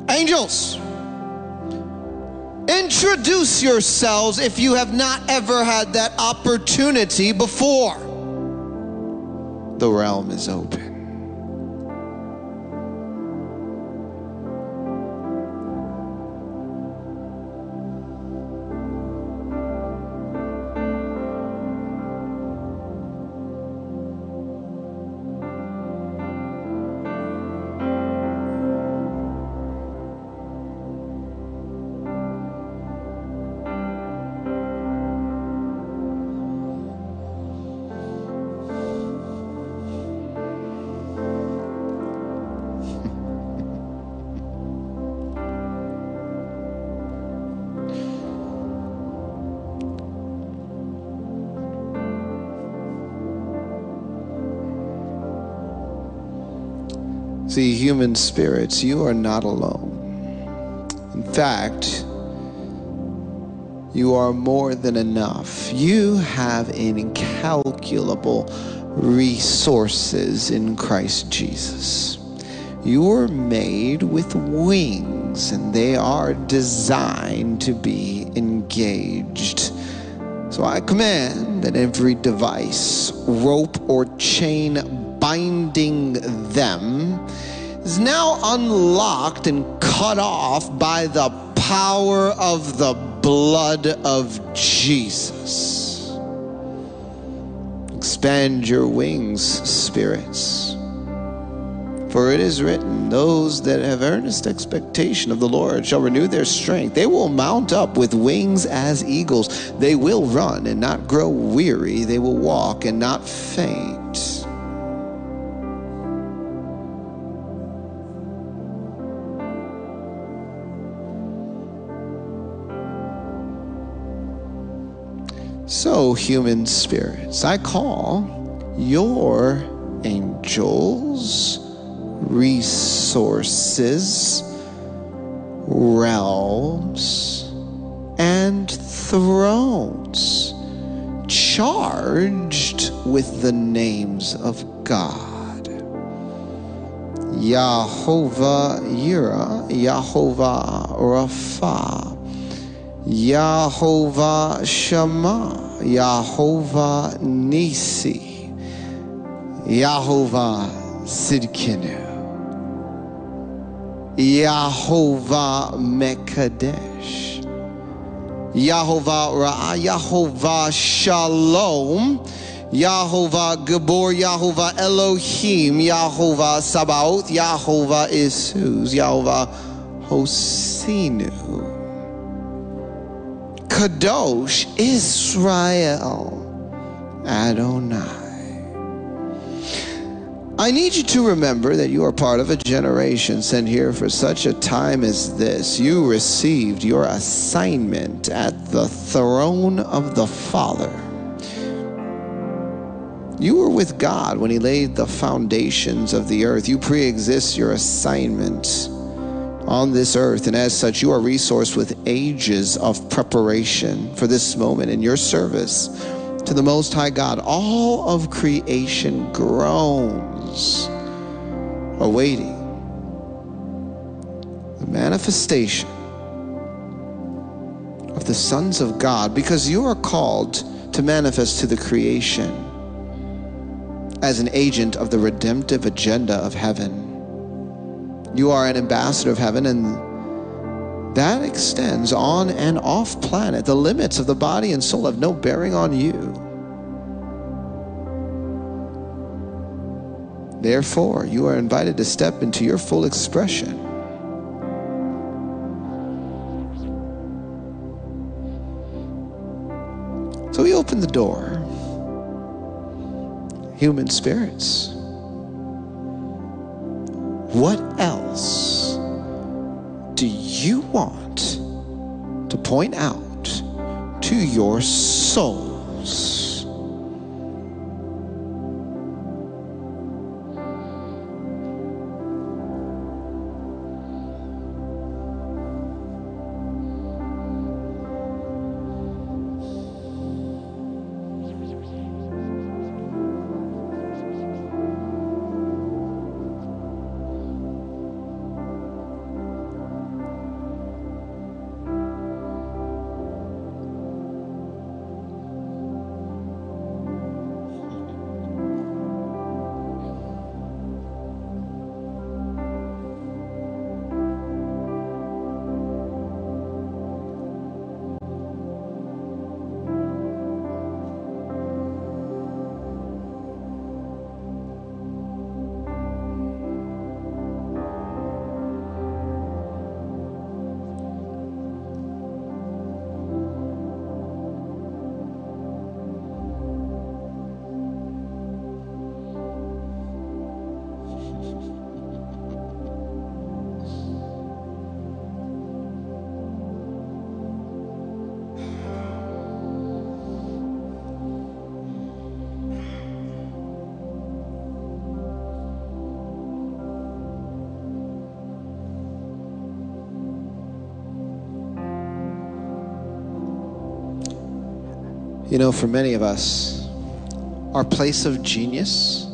angels, introduce yourselves if you have not ever had that opportunity before. The realm is open. Human spirits, you are not alone. In fact, you are more than enough. You have incalculable resources in Christ Jesus. You were made with wings, and they are designed to be engaged. So I command that every device, rope, or chain binding them is now unlocked and cut off by the power of the blood of Jesus. Expand your wings, spirits. For it is written, Those that have earnest expectation of the Lord shall renew their strength. They will mount up with wings as eagles. They will run and not grow weary. They will walk and not faint. So, human spirits, I call your angels, resources, realms, and thrones charged with the names of God. Yahovah Yireh, Yahovah Rapha, Yahovah Shammah, Yahovah Nisi, Yahovah Sidkenu, Yahovah Mekadesh, Yahovah Ra'ah, Yahovah Shalom, Yahovah Gabor, Yahovah Elohim, Yahovah Sabaoth, Yahovah Isuz, Yahovah Hosinu. Kadosh Israel Adonai. I need you to remember that you are part of a generation sent here for such a time as this. You received your assignment at the throne of the Father. You were with God when He laid the foundations of the earth. You pre exist your assignment on this earth, and as such, you are resourced with ages of preparation for this moment in your service to the Most High God. All of creation groans, awaiting the manifestation of the sons of God, because you are called to manifest to the creation as an agent of the redemptive agenda of heaven. You are an ambassador of heaven, and that extends on and off planet. The limits of the body and soul have no bearing on you. Therefore, you are invited to step into your full expression. So we open the door. Human spirits. What else do you want to point out to your souls? You know, for many of us, our place of genius,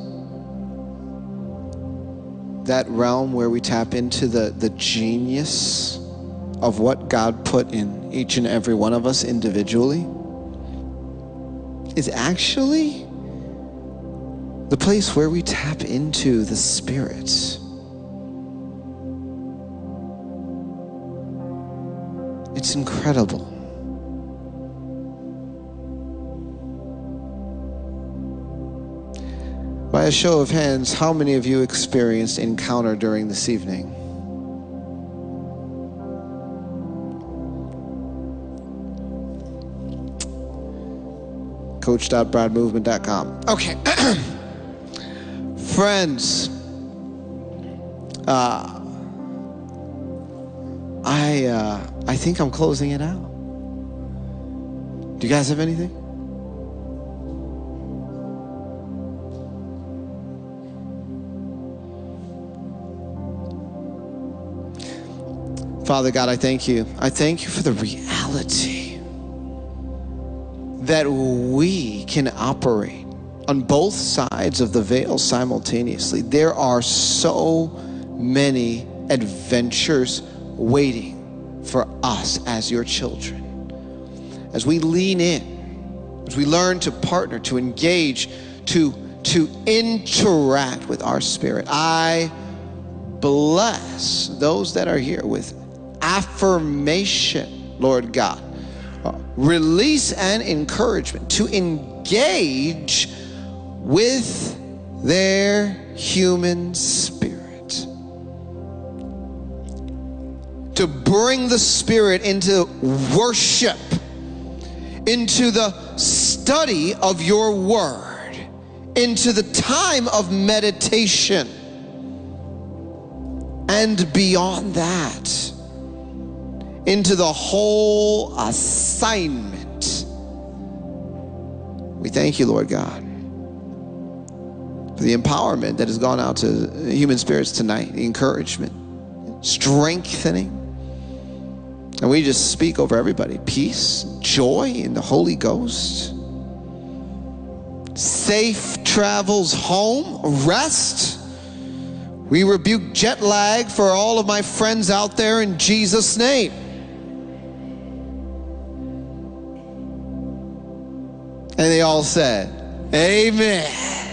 that realm where we tap into the, the genius of what God put in each and every one of us individually, is actually the place where we tap into the Spirit. It's incredible. A show of hands, how many of you experienced encounter during this evening? Coach.bradmovement.com. Okay. *clears throat* Friends, uh, I, uh, I think I'm closing it out. Do you guys have anything? Father God, I thank you. I thank you for the reality that we can operate on both sides of the veil simultaneously. There are so many adventures waiting for us as your children. As we lean in, as we learn to partner, to engage, to, to interact with our spirit, I bless those that are here with affirmation, Lord God. Uh, release and encouragement to engage with their human spirit. To bring the spirit into worship, into the study of your word, into the time of meditation, and beyond that into the whole assignment. We thank you, Lord God, for the empowerment that has gone out to human spirits tonight, the encouragement, strengthening. And we just speak over everybody peace, joy in the Holy Ghost, safe travels home, rest. We rebuke jet lag for all of my friends out there in Jesus' name. And they all said, Amen.